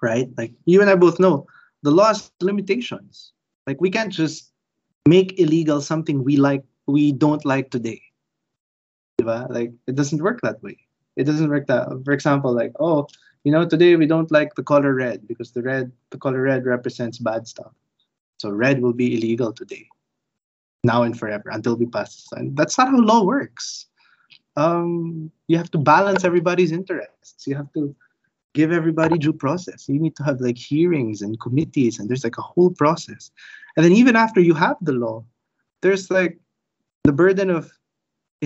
right? Like you and i both know the law has limitations. Like we can't just make illegal something we like we don't like today like it doesn't work that way. It doesn't work that for example like oh you know today we don't like the color red because the red the color red represents bad stuff. So red will be illegal today. Now and forever until we pass this and that's not how law works. Um, you have to balance everybody's interests. You have to give everybody due process. You need to have like hearings and committees and there's like a whole process. And then even after you have the law there's like the burden of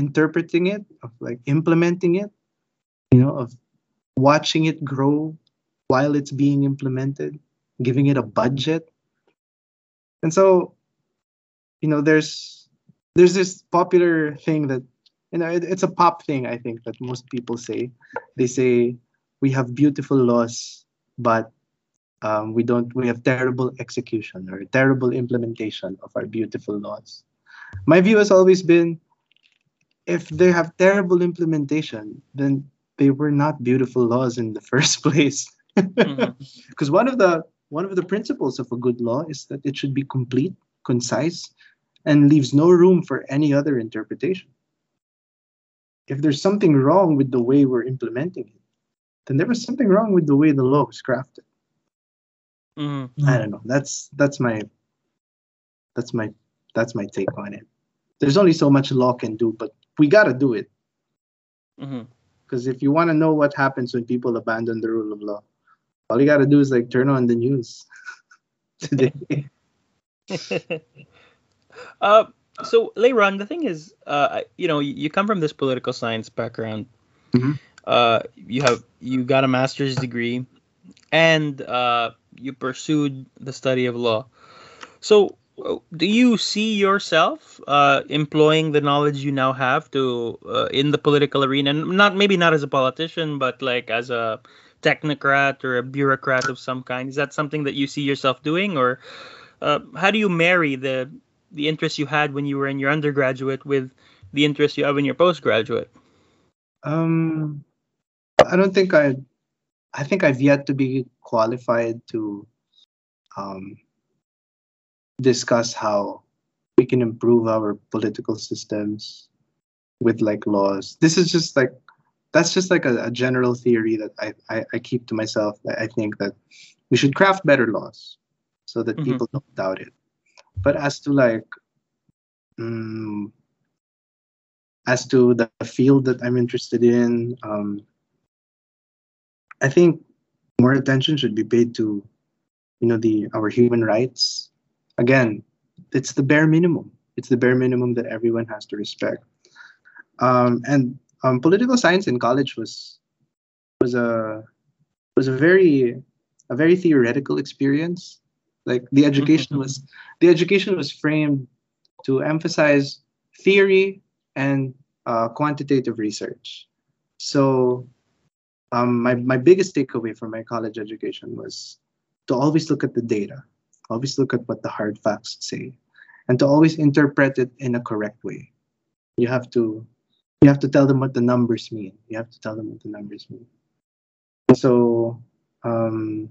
interpreting it of like implementing it you know of watching it grow while it's being implemented giving it a budget. And so you know there's there's this popular thing that you know it, it's a pop thing i think that most people say. They say we have beautiful laws but um, we don't we have terrible execution or terrible implementation of our beautiful laws. My view has always been if they have terrible implementation then they were not beautiful laws in the first place because mm-hmm. one of the one of the principles of a good law is that it should be complete concise and leaves no room for any other interpretation. If there's something wrong with the way we're implementing it, then there was something wrong with the way the law was crafted. Mm-hmm. I don't know. That's that's my that's my that's my take on it. There's only so much law can do, but we gotta do it. Because mm-hmm. if you want to know what happens when people abandon the rule of law, all you gotta do is like turn on the news today. uh, so Leiron, the thing is, uh, you know, you come from this political science background. Mm-hmm. Uh, you have you got a master's degree, and uh, you pursued the study of law. So, do you see yourself uh, employing the knowledge you now have to uh, in the political arena, not maybe not as a politician, but like as a technocrat or a bureaucrat of some kind? Is that something that you see yourself doing, or uh, how do you marry the the interest you had when you were in your undergraduate with the interest you have in your postgraduate? Um, I don't think I. I think I've yet to be qualified to um, discuss how we can improve our political systems with like laws. This is just like that's just like a, a general theory that I, I, I, keep to myself. I think that we should craft better laws so that mm-hmm. people don't doubt it. But as to like, um, as to the field that I'm interested in, um, I think more attention should be paid to, you know, the our human rights. Again, it's the bare minimum. It's the bare minimum that everyone has to respect. Um, and um, political science in college was was a was a very a very theoretical experience like the education mm-hmm. was the education was framed to emphasize theory and uh, quantitative research so um, my, my biggest takeaway from my college education was to always look at the data always look at what the hard facts say and to always interpret it in a correct way you have to you have to tell them what the numbers mean you have to tell them what the numbers mean so um,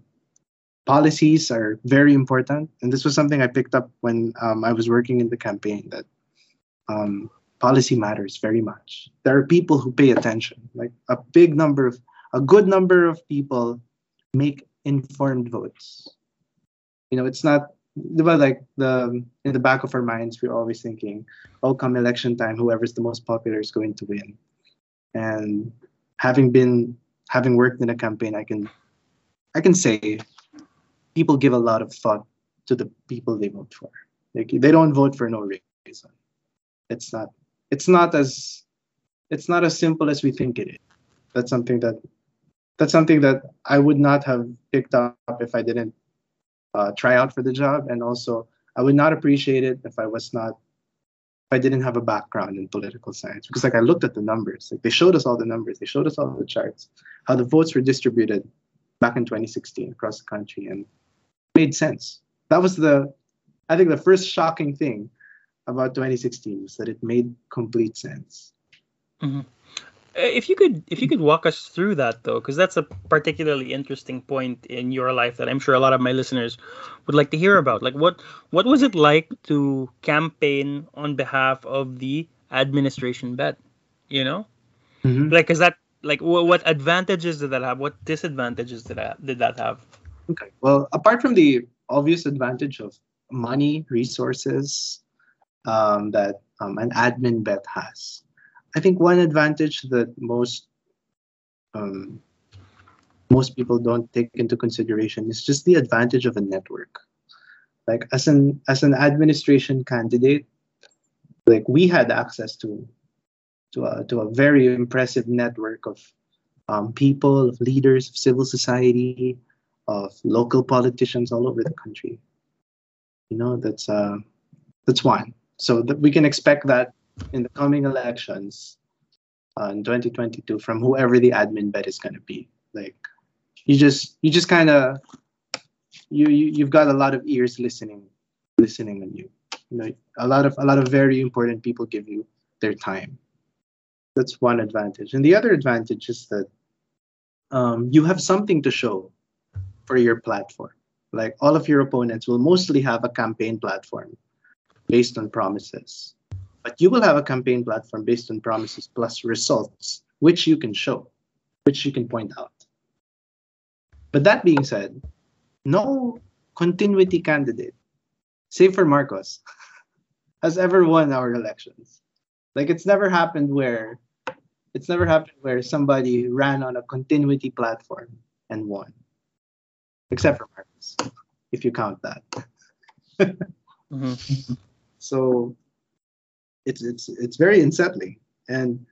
policies are very important. And this was something I picked up when um, I was working in the campaign that um, policy matters very much. There are people who pay attention, like a big number of, a good number of people make informed votes. You know, it's not but like the in the back of our minds, we're always thinking, "Oh, come election time, whoever's the most popular is going to win." And having been having worked in a campaign, I can I can say people give a lot of thought to the people they vote for. Like they don't vote for no reason. It's not it's not as it's not as simple as we think it is. That's something that that's something that I would not have picked up if I didn't uh, try out for the job, and also I would not appreciate it if I was not if I didn't have a background in political science because like I looked at the numbers, like they showed us all the numbers, they showed us all the charts, how the votes were distributed back in 2016 across the country, and made sense. That was the I think the first shocking thing about 2016 was that it made complete sense. Mm-hmm. If you could, if you could walk us through that though, because that's a particularly interesting point in your life that I'm sure a lot of my listeners would like to hear about. Like, what what was it like to campaign on behalf of the administration bet? You know, mm-hmm. like, is that like what, what advantages did that have? What disadvantages did that did that have? Okay, well, apart from the obvious advantage of money, resources um, that um, an admin bet has. I think one advantage that most um, most people don't take into consideration is just the advantage of a network. Like as an as an administration candidate, like we had access to to a, to a very impressive network of um, people, of leaders, of civil society, of local politicians all over the country. You know, that's uh, that's one. So that we can expect that in the coming elections uh, in 2022 from whoever the admin bet is going to be. Like, you just you just kind of you, you you've got a lot of ears listening listening on you. You know, a lot of a lot of very important people give you their time. That's one advantage, and the other advantage is that um, you have something to show for your platform like all of your opponents will mostly have a campaign platform based on promises. But you will have a campaign platform based on promises plus results, which you can show, which you can point out. But that being said, no continuity candidate, save for Marcos, has ever won our elections. Like it's never happened where it's never happened where somebody ran on a continuity platform and won except for Marcos, if you count that. mm-hmm. So it's it's it's very unsettling. And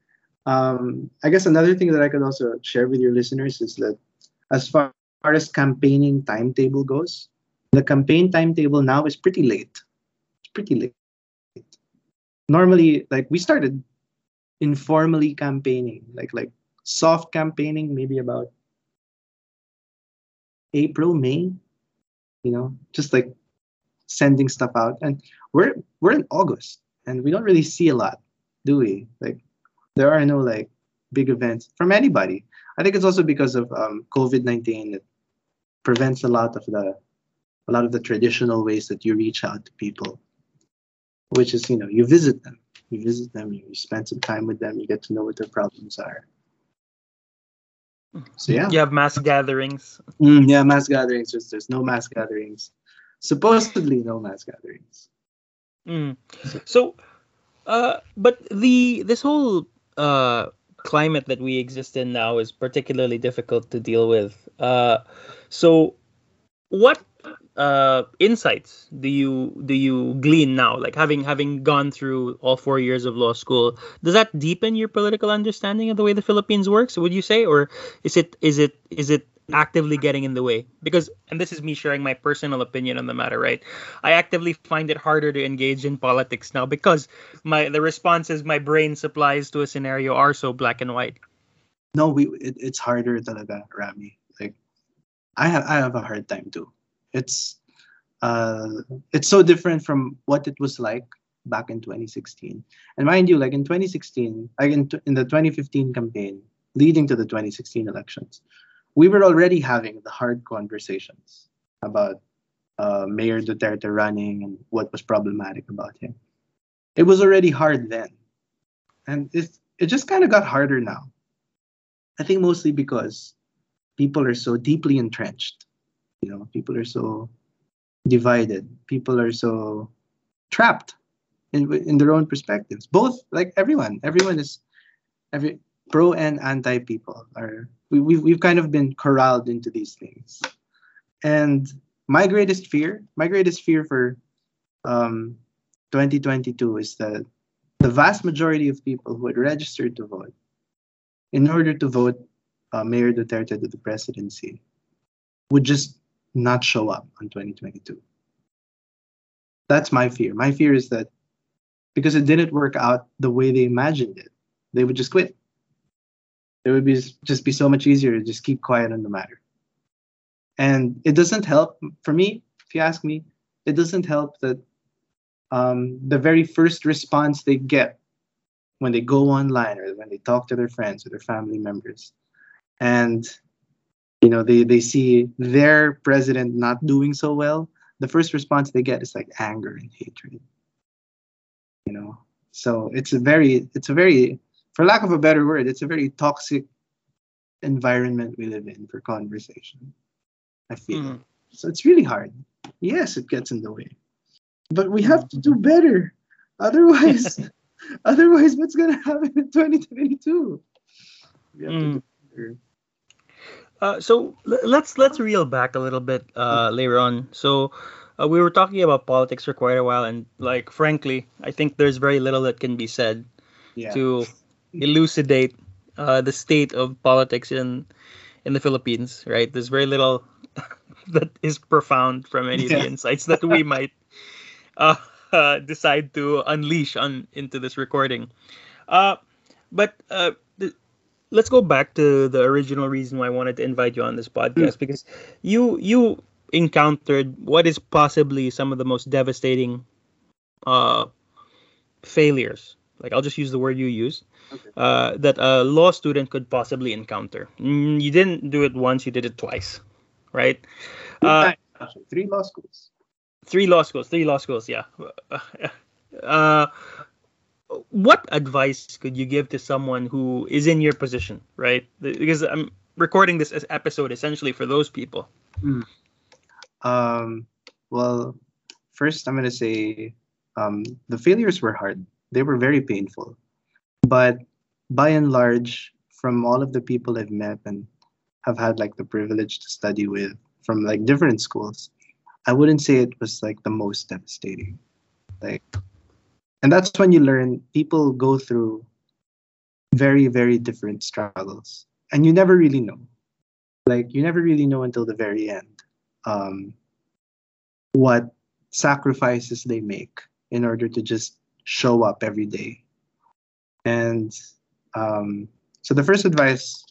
um, I guess another thing that I could also share with your listeners is that as far as campaigning timetable goes, the campaign timetable now is pretty late. It's pretty late. Normally, like we started informally campaigning, like like soft campaigning, maybe about April, May, you know, just like sending stuff out. And we're we're in August and we don't really see a lot, do we? Like there are no like big events from anybody. I think it's also because of um, COVID nineteen that prevents a lot of the a lot of the traditional ways that you reach out to people, which is you know you visit them, you visit them, you spend some time with them, you get to know what their problems are. So yeah. You have mass gatherings. Mm, yeah, mass gatherings. There's, there's no mass gatherings. Supposedly no mass gatherings. Mm. So, uh, but the this whole uh climate that we exist in now is particularly difficult to deal with. Uh, so what uh, insights do you do you glean now? Like having having gone through all four years of law school, does that deepen your political understanding of the way the Philippines works? Would you say, or is it is it is it actively getting in the way? Because and this is me sharing my personal opinion on the matter, right? I actively find it harder to engage in politics now because my the responses my brain supplies to a scenario are so black and white. No, we it, it's harder than talaga, Rami. Like I have I have a hard time too it's uh, it's so different from what it was like back in 2016. And mind you, like in 2016, like in, in the 2015 campaign leading to the 2016 elections, we were already having the hard conversations about uh, Mayor Duterte running and what was problematic about him. It was already hard then. And it, it just kind of got harder now. I think mostly because people are so deeply entrenched you know people are so divided. People are so trapped in in their own perspectives. Both like everyone, everyone is every pro and anti people are we we've, we've kind of been corralled into these things. And my greatest fear, my greatest fear for um, 2022 is that the vast majority of people who had registered to vote in order to vote uh, Mayor Duterte to the presidency would just not show up on 2022. That's my fear. My fear is that because it didn't work out the way they imagined it, they would just quit. It would be just be so much easier to just keep quiet on the matter. And it doesn't help for me, if you ask me, it doesn't help that um, the very first response they get when they go online or when they talk to their friends or their family members and you know they, they see their president not doing so well the first response they get is like anger and hatred you know so it's a very it's a very for lack of a better word it's a very toxic environment we live in for conversation i feel Mhm. so it's really hard yes it gets in the way but we have to do better otherwise otherwise what's going to happen in 2022 we have to Mm. do better. Uh, so l- let's let's reel back a little bit uh, later on. So uh, we were talking about politics for quite a while, and like frankly, I think there's very little that can be said yeah to elucidate uh, the state of politics in in the Philippines. Right? There's very little that is profound from any of the insights that we might uh, uh, decide to unleash on into this recording. Uh, but uh, th- let's go back to the original reason why I wanted to invite you on this podcast because you you encountered what is possibly some of the most devastating uh, failures. Like I'll just use the word you used. Okay. Uh, that a law student could possibly encounter. Mm, You didn't do it once; you did it twice, right? Three Uh, three law schools three law schools three law schools yeah uh what advice could you give to someone who is in your position right because i'm recording this episode essentially for those people Um, well, first I'm gonna say um, the failures were hard. They were very painful, but by and large, from all of the people I've met and have had like the privilege to study with from like different schools, I wouldn't say it was like the most devastating. Like, and that's when you learn people go through very very different struggles, and you never really know. Like you never really know until the very end um, what sacrifices they make in order to just show up every day. And um, so the first advice,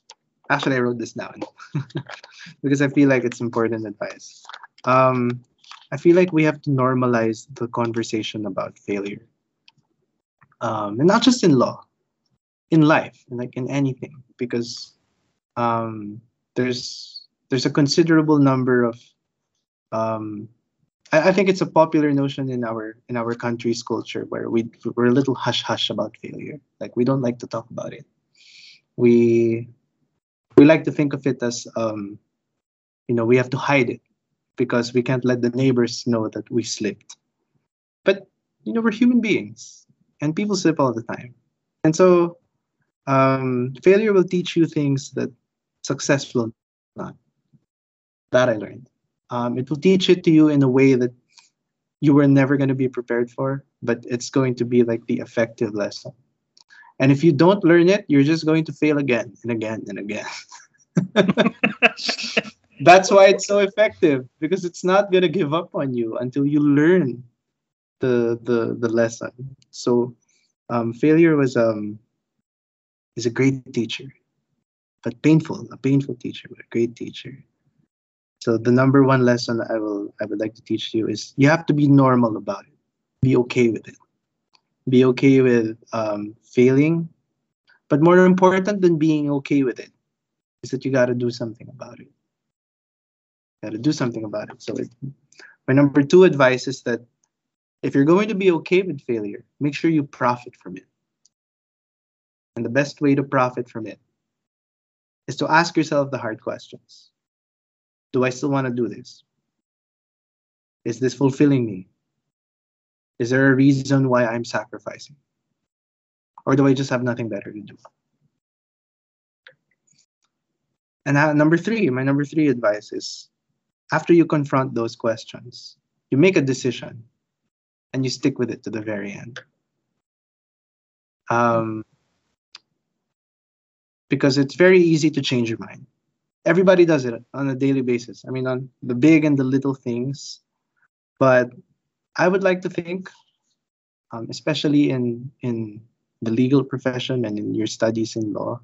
actually, I wrote this down because I feel like it's important advice. Um, I feel like we have to normalize the conversation about failure, um, and not just in law, in life, like in anything, because um, there's there's a considerable number of um, I, I think it's a popular notion in our in our country's culture where we we're a little hush hush about failure. Like we don't like to talk about it. We we like to think of it as um, you know we have to hide it because we can't let the neighbors know that we slipped. But you know we're human beings and people slip all the time, and so um, failure will teach you things that success will not. That I learned. Um, it will teach it to you in a way that you were never going to be prepared for, but it's going to be like the effective lesson. And if you don't learn it, you're just going to fail again and again and again. That's why it's so effective because it's not going to give up on you until you learn the the the lesson. So um, failure was um is a great teacher, but painful, a painful teacher, but a great teacher. So the number one lesson I will I would like to teach you is you have to be normal about it. Be okay with it. Be okay with um, failing, but more important than being okay with it is that you got to do something about it. Got to do something about it. So it, my number two advice is that if you're going to be okay with failure, make sure you profit from it. And the best way to profit from it is to ask yourself the hard questions do I still want to do this? Is this fulfilling me? Is there a reason why I'm sacrificing? Or do I just have nothing better to do? And uh, number three, my number three advice is after you confront those questions, you make a decision and you stick with it to the very end. Um, because it's very easy to change your mind. Everybody does it on a daily basis. I mean, on the big and the little things. But I would like to think, um, especially in in the legal profession and in your studies in law,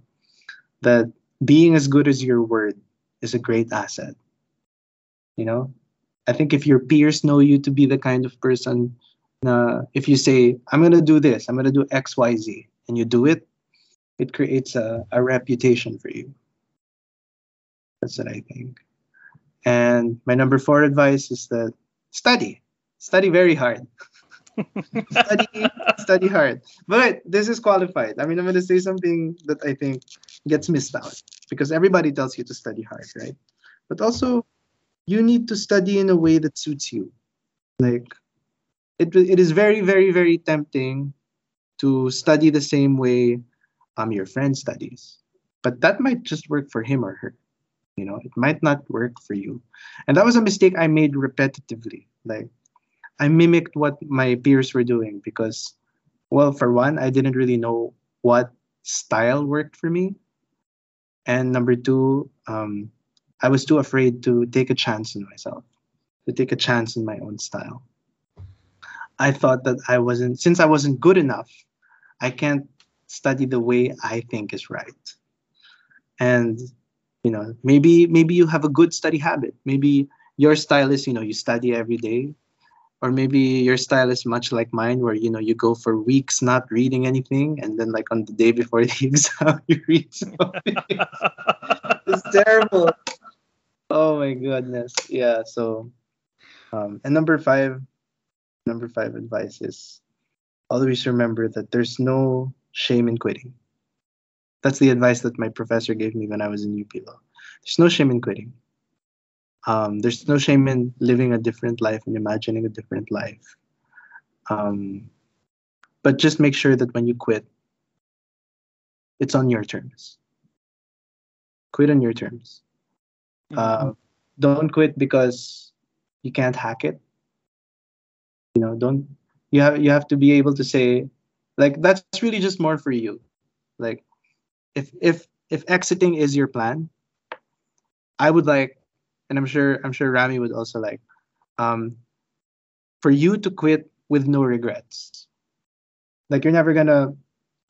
that being as good as your word is a great asset. You know, I think if your peers know you to be the kind of person, uh, if you say, I'm going to do this, I'm going to do X, Y, Z, and you do it, it creates a, a reputation for you. That's what I think. And my number four advice is that study, study very hard. study, study hard. But this is qualified. I mean, I'm going to say something that I think gets missed out because everybody tells you to study hard, right? But also, you need to study in a way that suits you. Like, it, it is very, very, very tempting to study the same way um, your friend studies. But that might just work for him or her. You know, it might not work for you. And that was a mistake I made repetitively. Like, I mimicked what my peers were doing because, well, for one, I didn't really know what style worked for me. And number two, um, I was too afraid to take a chance in myself, to take a chance in my own style. I thought that I wasn't, since I wasn't good enough, I can't study the way I think is right. And, you know, maybe maybe you have a good study habit. Maybe your style is, you know, you study every day. Or maybe your style is much like mine, where you know you go for weeks not reading anything, and then like on the day before the exam you read something. it's terrible. Oh my goodness. Yeah. So, um, and number five, number five advice is always remember that there's no shame in quitting. That's the advice that my professor gave me when I was in UP Law. There's no shame in quitting. Um, there's no shame in living a different life and imagining a different life. Um, but just make sure that when you quit, it's on your terms. Quit on your terms. Uh, don't quit because you can't hack it. You know, don't you have you have to be able to say like that's really just more for you like if if if exiting is your plan i would like and i'm sure i'm sure rami would also like um for you to quit with no regrets. Like you're never gonna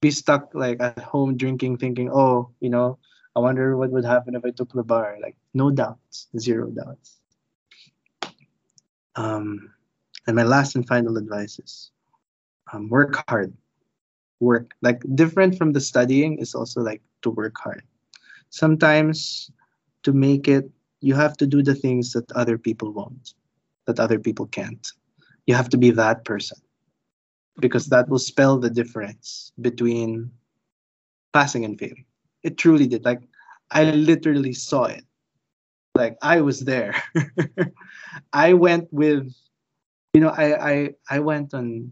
be stuck like at home drinking thinking oh you know i wonder what would happen if i took the bar. Like no doubts zero doubts. Um and my last and final advice is um, work hard work like different from the studying is also like to work hard. Sometimes to make it you have to do the things that other people won't that other people can't. You have to be that person because that will spell the difference between passing and failing. It truly did like i literally saw it. Like i was there. I went with you know i i i went on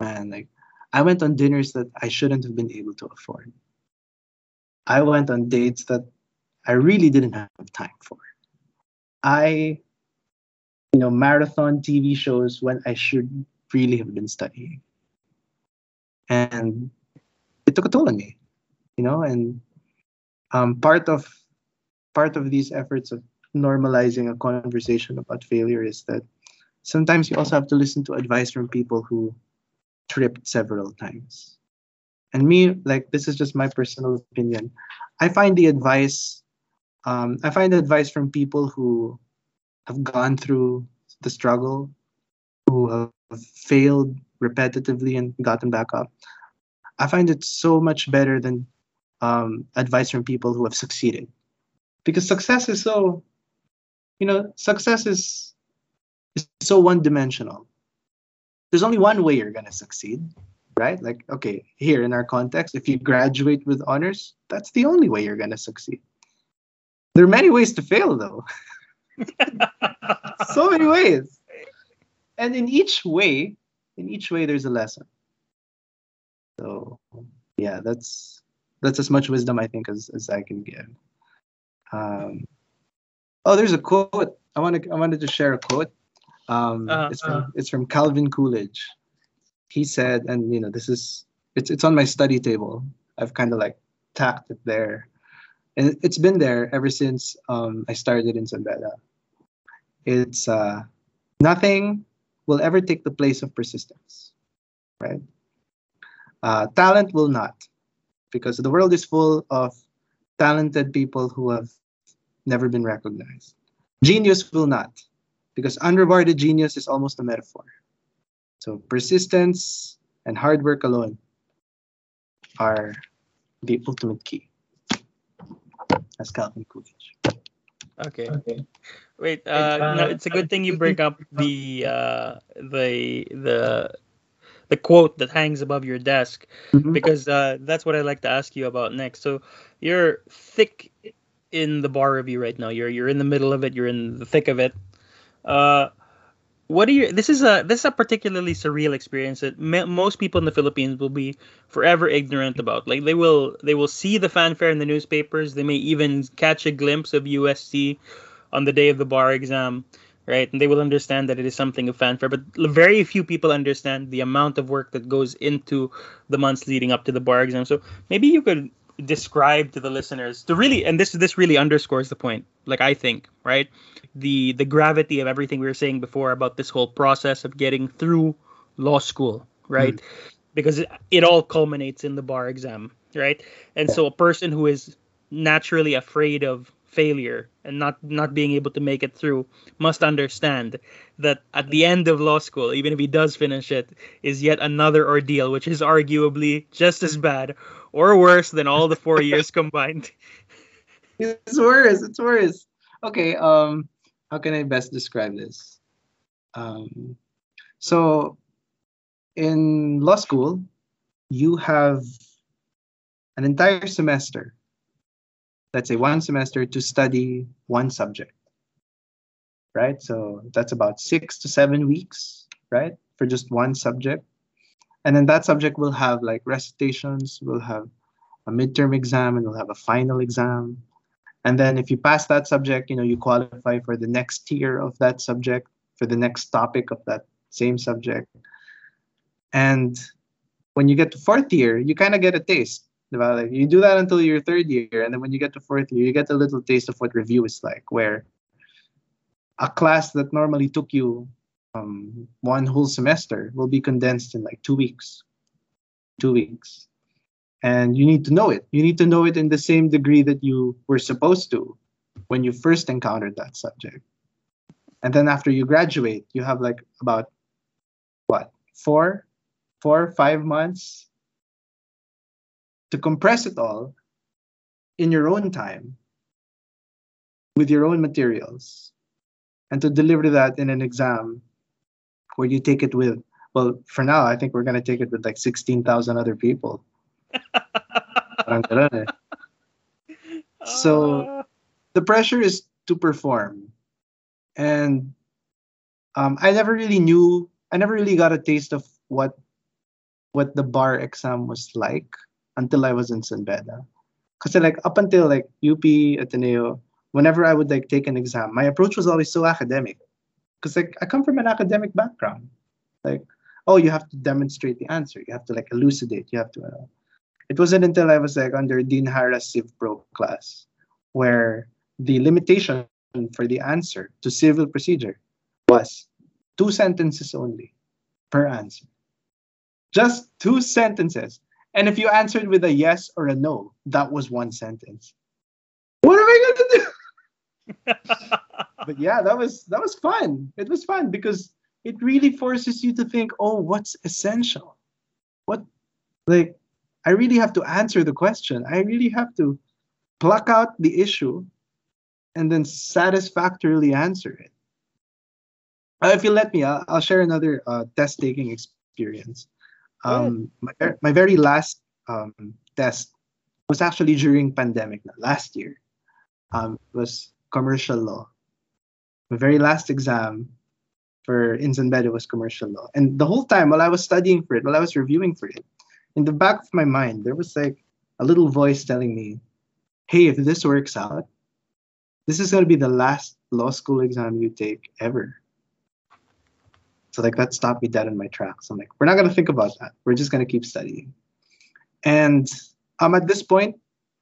man like I went on dinners that I shouldn't have been able to afford. I went on dates that I really didn't have time for. I, you know, marathon TV shows when I should really have been studying. And it took a toll on me, you know, and um, part of part of these efforts of normalizing a conversation about failure is that sometimes you also have to listen to advice from people who tripped several times. And me, like this is just my personal opinion. I find the advice, um, I find advice from people who have gone through the struggle, who have failed repetitively and gotten back up. I find it so much better than um, advice from people who have succeeded, because success is so, you know, success is, is so one-dimensional there's only one way you're going to succeed right like okay here in our context if you graduate with honors that's the only way you're going to succeed there are many ways to fail though so many ways and in each way, in each way, there's a lesson. So yeah, that's that's as much wisdom I think as, as I can give. Um, oh, there's a quote. I want to I wanted to share a quote. Um, Uh-huh, it's from uh-huh. it's from Calvin Coolidge. He said, and you know, this is it's it's on my study table. I've kind of like tacked it there, and it's been there ever since um, I started in San Beda. It's uh, nothing will ever take the place of persistence, right? Uh, talent will not, because the world is full of talented people who have never been recognized. Genius will not, because unrewarded genius is almost a metaphor. So persistence and hard work alone are the ultimate key. That's Calvin Coolidge. Okay. Wait, uh, no, it's a good thing you bring up the uh, the the the quote that hangs above your desk Mhm. because uh, that's what I'd like to ask you about next. So you're thick in the bar review right now. You're you're in the middle of it. You're in the thick of it. Uh, what do you? This is a this is a particularly surreal experience that me, most people in the Philippines will be forever ignorant about. Like they will they will see the fanfare in the newspapers. They may even catch a glimpse of UST on the day of the bar exam, right? And they will understand that it is something of fanfare. But very few people understand the amount of work that goes into the months leading up to the bar exam. So maybe you could describe to the listeners to really and this this really underscores the point like i think right? The the gravity of everything we were saying before about this whole process of getting through law school right? Hmm. Because it, it all culminates in the bar exam right? And so a person who is naturally afraid of failure and not not being able to make it through must understand that at the end of law school even if he does finish it is yet another ordeal which is arguably just as bad or worse than all the four years combined It's worse. It's worse. Okay. Um, how can I best describe this? Um, so, in law school, you have an entire semester. Let's say one semester to study one subject. Right. So that's about six to seven weeks. Right, for just one subject, and then that subject will have like recitations. Will have a midterm exam and we'll have a final exam and then if you pass that subject you know you qualify for the next tier of that subject for the next topic of that same subject and when you get to fourth year you kind of get a taste diba? like you do that until your third year and then when you get to fourth year you get a little taste of what review is like where a class that normally took you um, one whole semester will be condensed in like two weeks two weeks and you need to know it. You need to know it in the same degree that you were supposed to when you first encountered that subject. And then after you graduate, you have like about what four, four, five months to compress it all in your own time with your own materials and to deliver that in an exam where you take it with well for now i think we're going to take it with like 16,000 other people. So- Ah. the pressure is to perform and um, i never really knew i never really got a taste of what what the bar exam was like until i was in san beda because like up until like up ateneo whenever i would like take an exam my approach was always so academic because like i come from an academic background like oh you have to demonstrate the answer you have to like elucidate you have to uh, it wasn't until i was like under dean harris civ pro class where the limitation for the answer to civil procedure was two sentences only per answer. Just two sentences. And if you answered with a yes or a no, that was one sentence. What am I gonna do? But yeah, that was that was fun. It was fun because it really forces you to think, oh, what's essential? What like I really have to answer the question. I really have to pluck out the issue and then satisfactorily answer it. Uh, if you let me, I'll, I'll share another uh, test taking experience. Um, my, my very last um, test was actually during pandemic last year. Um, was commercial law. My very last exam for it was commercial law. And the whole time while I was studying for it, while I was reviewing for it, in the back of my mind, there was like a little voice telling me, hey, if this works out, this is going to be the last law school exam you take ever. So like that stopped me dead in my tracks. I'm like, we're not going to think about that. We're just going to keep studying. And um, at this point,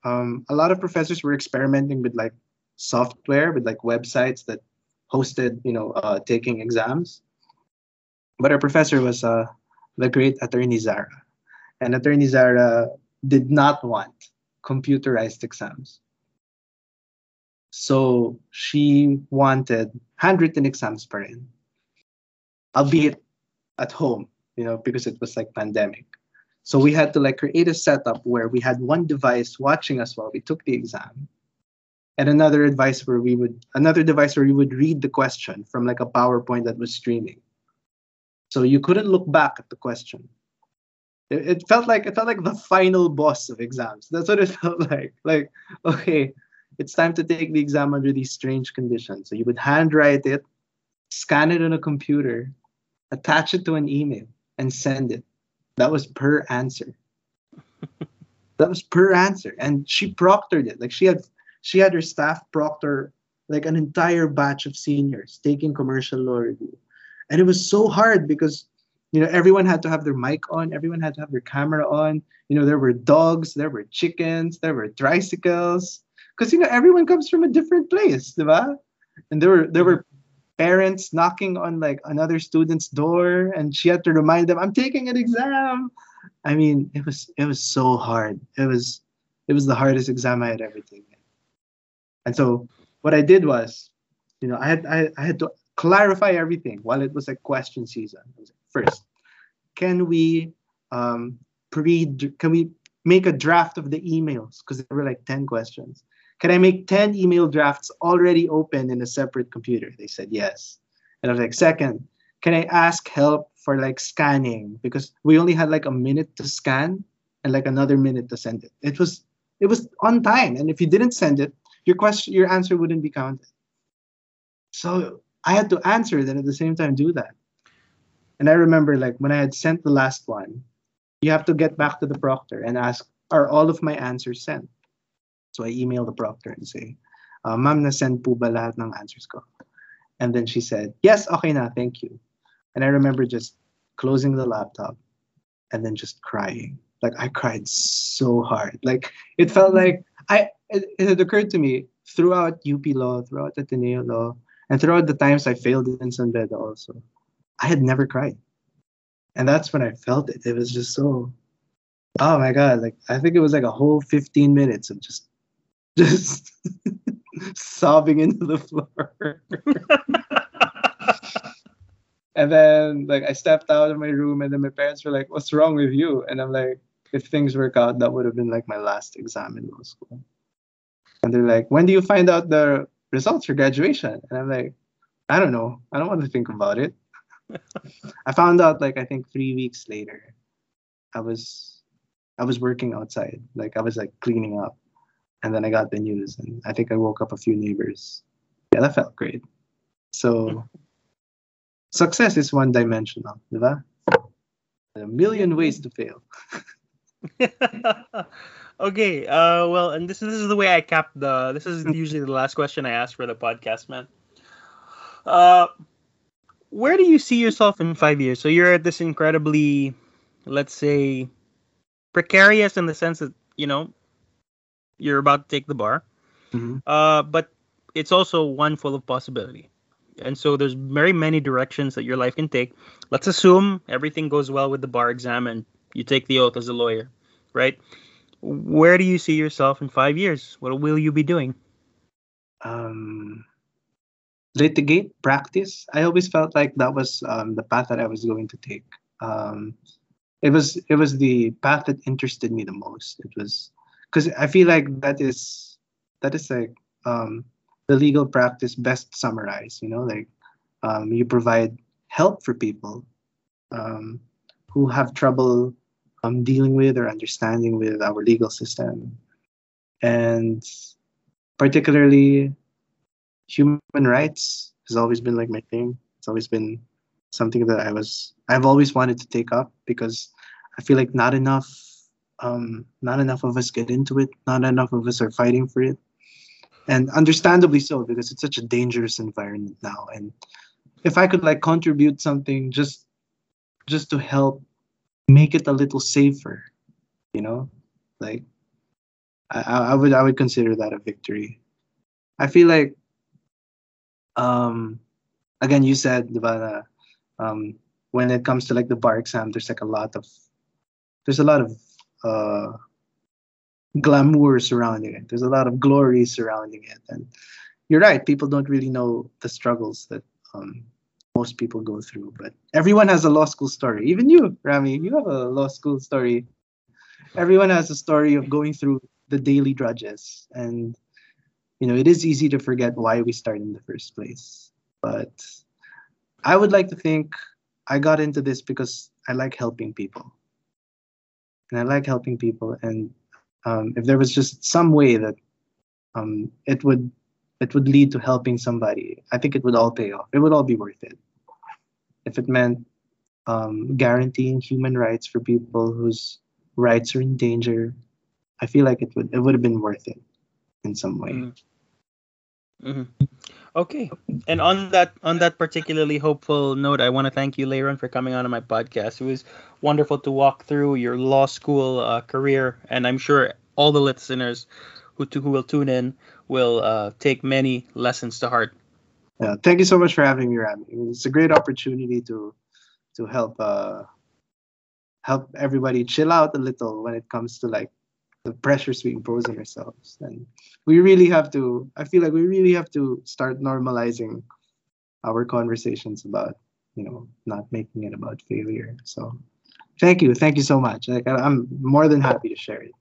um, a lot of professors were experimenting with like software, with like websites that hosted, you know, uh, taking exams. But our professor was uh, the great attorney Zara. And attorney Zara did not want computerized exams. So she wanted handwritten exams per in, albeit at home, you know, because it was like pandemic. So we had to like create a setup where we had one device watching us while we took the exam, and another device where we would another device where we would read the question from like a PowerPoint that was streaming. So you couldn't look back at the question. It, it felt like it felt like the final boss of exams. That's what it felt like. Like, okay, it's time to take the exam under these strange conditions. So you would handwrite it, scan it on a computer, attach it to an email, and send it. That was per answer. that was per answer. And she proctored it. Like she had she had her staff proctor like an entire batch of seniors taking commercial law review. And it was so hard because you know everyone had to have their mic on, everyone had to have their camera on. You know, there were dogs, there were chickens, there were tricycles. Because you know everyone comes from a different place, diba? And there were there were parents knocking on like another student's door and she had to remind them, I'm taking an exam. I mean, it was it was so hard. It was it was the hardest exam I had ever taken. And so what I did was, you know, I had I, I had to clarify everything while it was like question season. First, can we um, pre can we make a draft of the emails? Because there were like 10 questions. Can i make 10 email drafts already open in a separate computer? They said yes. And i was like second can i ask help for like scanning? Because we only had like a minute to scan and like another minute to send it. It was it was on time. And if you didn't send it your question your answer wouldn't be counted. So i had to answer then at the same time do that. And i remember like when i had sent the last one you have to get back to the proctor and ask are all of my answers sent? So i emailed the proctor and say uh, ma'am na send po ba lahat ng answers ko? And then she said yes okay na thank you. And i remember just closing the laptop and then just crying. Like i cried so hard. Like it felt like i it, it had occurred to me throughout UP law, throughout Ateneo law, and throughout the times I failed in San Beda also, I had never cried. And that's when I felt it. It was just so, oh my God, like I think it was like a whole 15 minutes of just, just sobbing into the floor. and then like I stepped out of my room and then my parents were like, what's wrong with you? And I'm like, if things work out, that would have been like my last exam in law school. And they're like, when do you find out the results for graduation? And I'm like, I don't know. I don't want to think about it. I found out like I think three weeks later. I was I was working outside. Like I was like cleaning up. And then I got the news and I think I woke up a few neighbors. Yeah, that felt great. So success is one dimensional, diba? A million ways to fail. okay. Uh, well, and this, this is the way I cap the. This is usually the last question I ask for the podcast, man. Uh, where do you see yourself in five years? So you're at this incredibly, let's say, precarious in the sense that you know you're about to take the bar, mm-hmm. uh, but it's also one full of possibility. And so there's very many directions that your life can take. Let's assume everything goes well with the bar exam and you take the oath as a lawyer, right? Where do you see yourself in five years? What will you be doing? Um, litigate, practice. I always felt like that was um, the path that I was going to take. Um, it was it was the path that interested me the most. It was because I feel like that is that is like um, the legal practice best summarized. You know, like um, you provide help for people um, who have trouble um, dealing with or understanding with our legal system. And particularly, human rights has always been like my thing. It's always been something that I was I've always wanted to take up because I feel like not enough um, not enough of us get into it. Not enough of us are fighting for it, and understandably so because it's such a dangerous environment now. And if I could like contribute something just just to help make it a little safer, you know, like I, I would I would consider that a victory. I feel like um again you said diba, um when it comes to like the bar exam there's like a lot of there's a lot of uh glamour surrounding it. There's a lot of glory surrounding it. And you're right people don't really know the struggles that um most people go through but everyone has a law school story even you rami you have a law school story everyone has a story of going through the daily drudges and you know, it is easy to forget why we started in the first place. But I would like to think I got into this because I like helping people. And I like helping people. And um, if there was just some way that um, it would it would lead to helping somebody, I think it would all pay off. It would all be worth it. If it meant um, guaranteeing human rights for people whose rights are in danger, I feel like it would it would have been worth it in some way. Mm. Mm-hmm. Okay, and on that on that particularly hopeful note, I want to thank you, Leiron, for coming on to my podcast. It was wonderful to walk through your law school uh, career, and I'm sure all the listeners who who will tune in will uh, take many lessons to heart. Yeah, thank you so much for having me, Rami. It's a great opportunity to to help uh, help everybody chill out a little when it comes to like the pressures we impose on ourselves. And we really have to i feel like we really have to start normalizing our conversations about you know not making it about failure. So thank you. Thank you so much. Like i'm more than happy to share it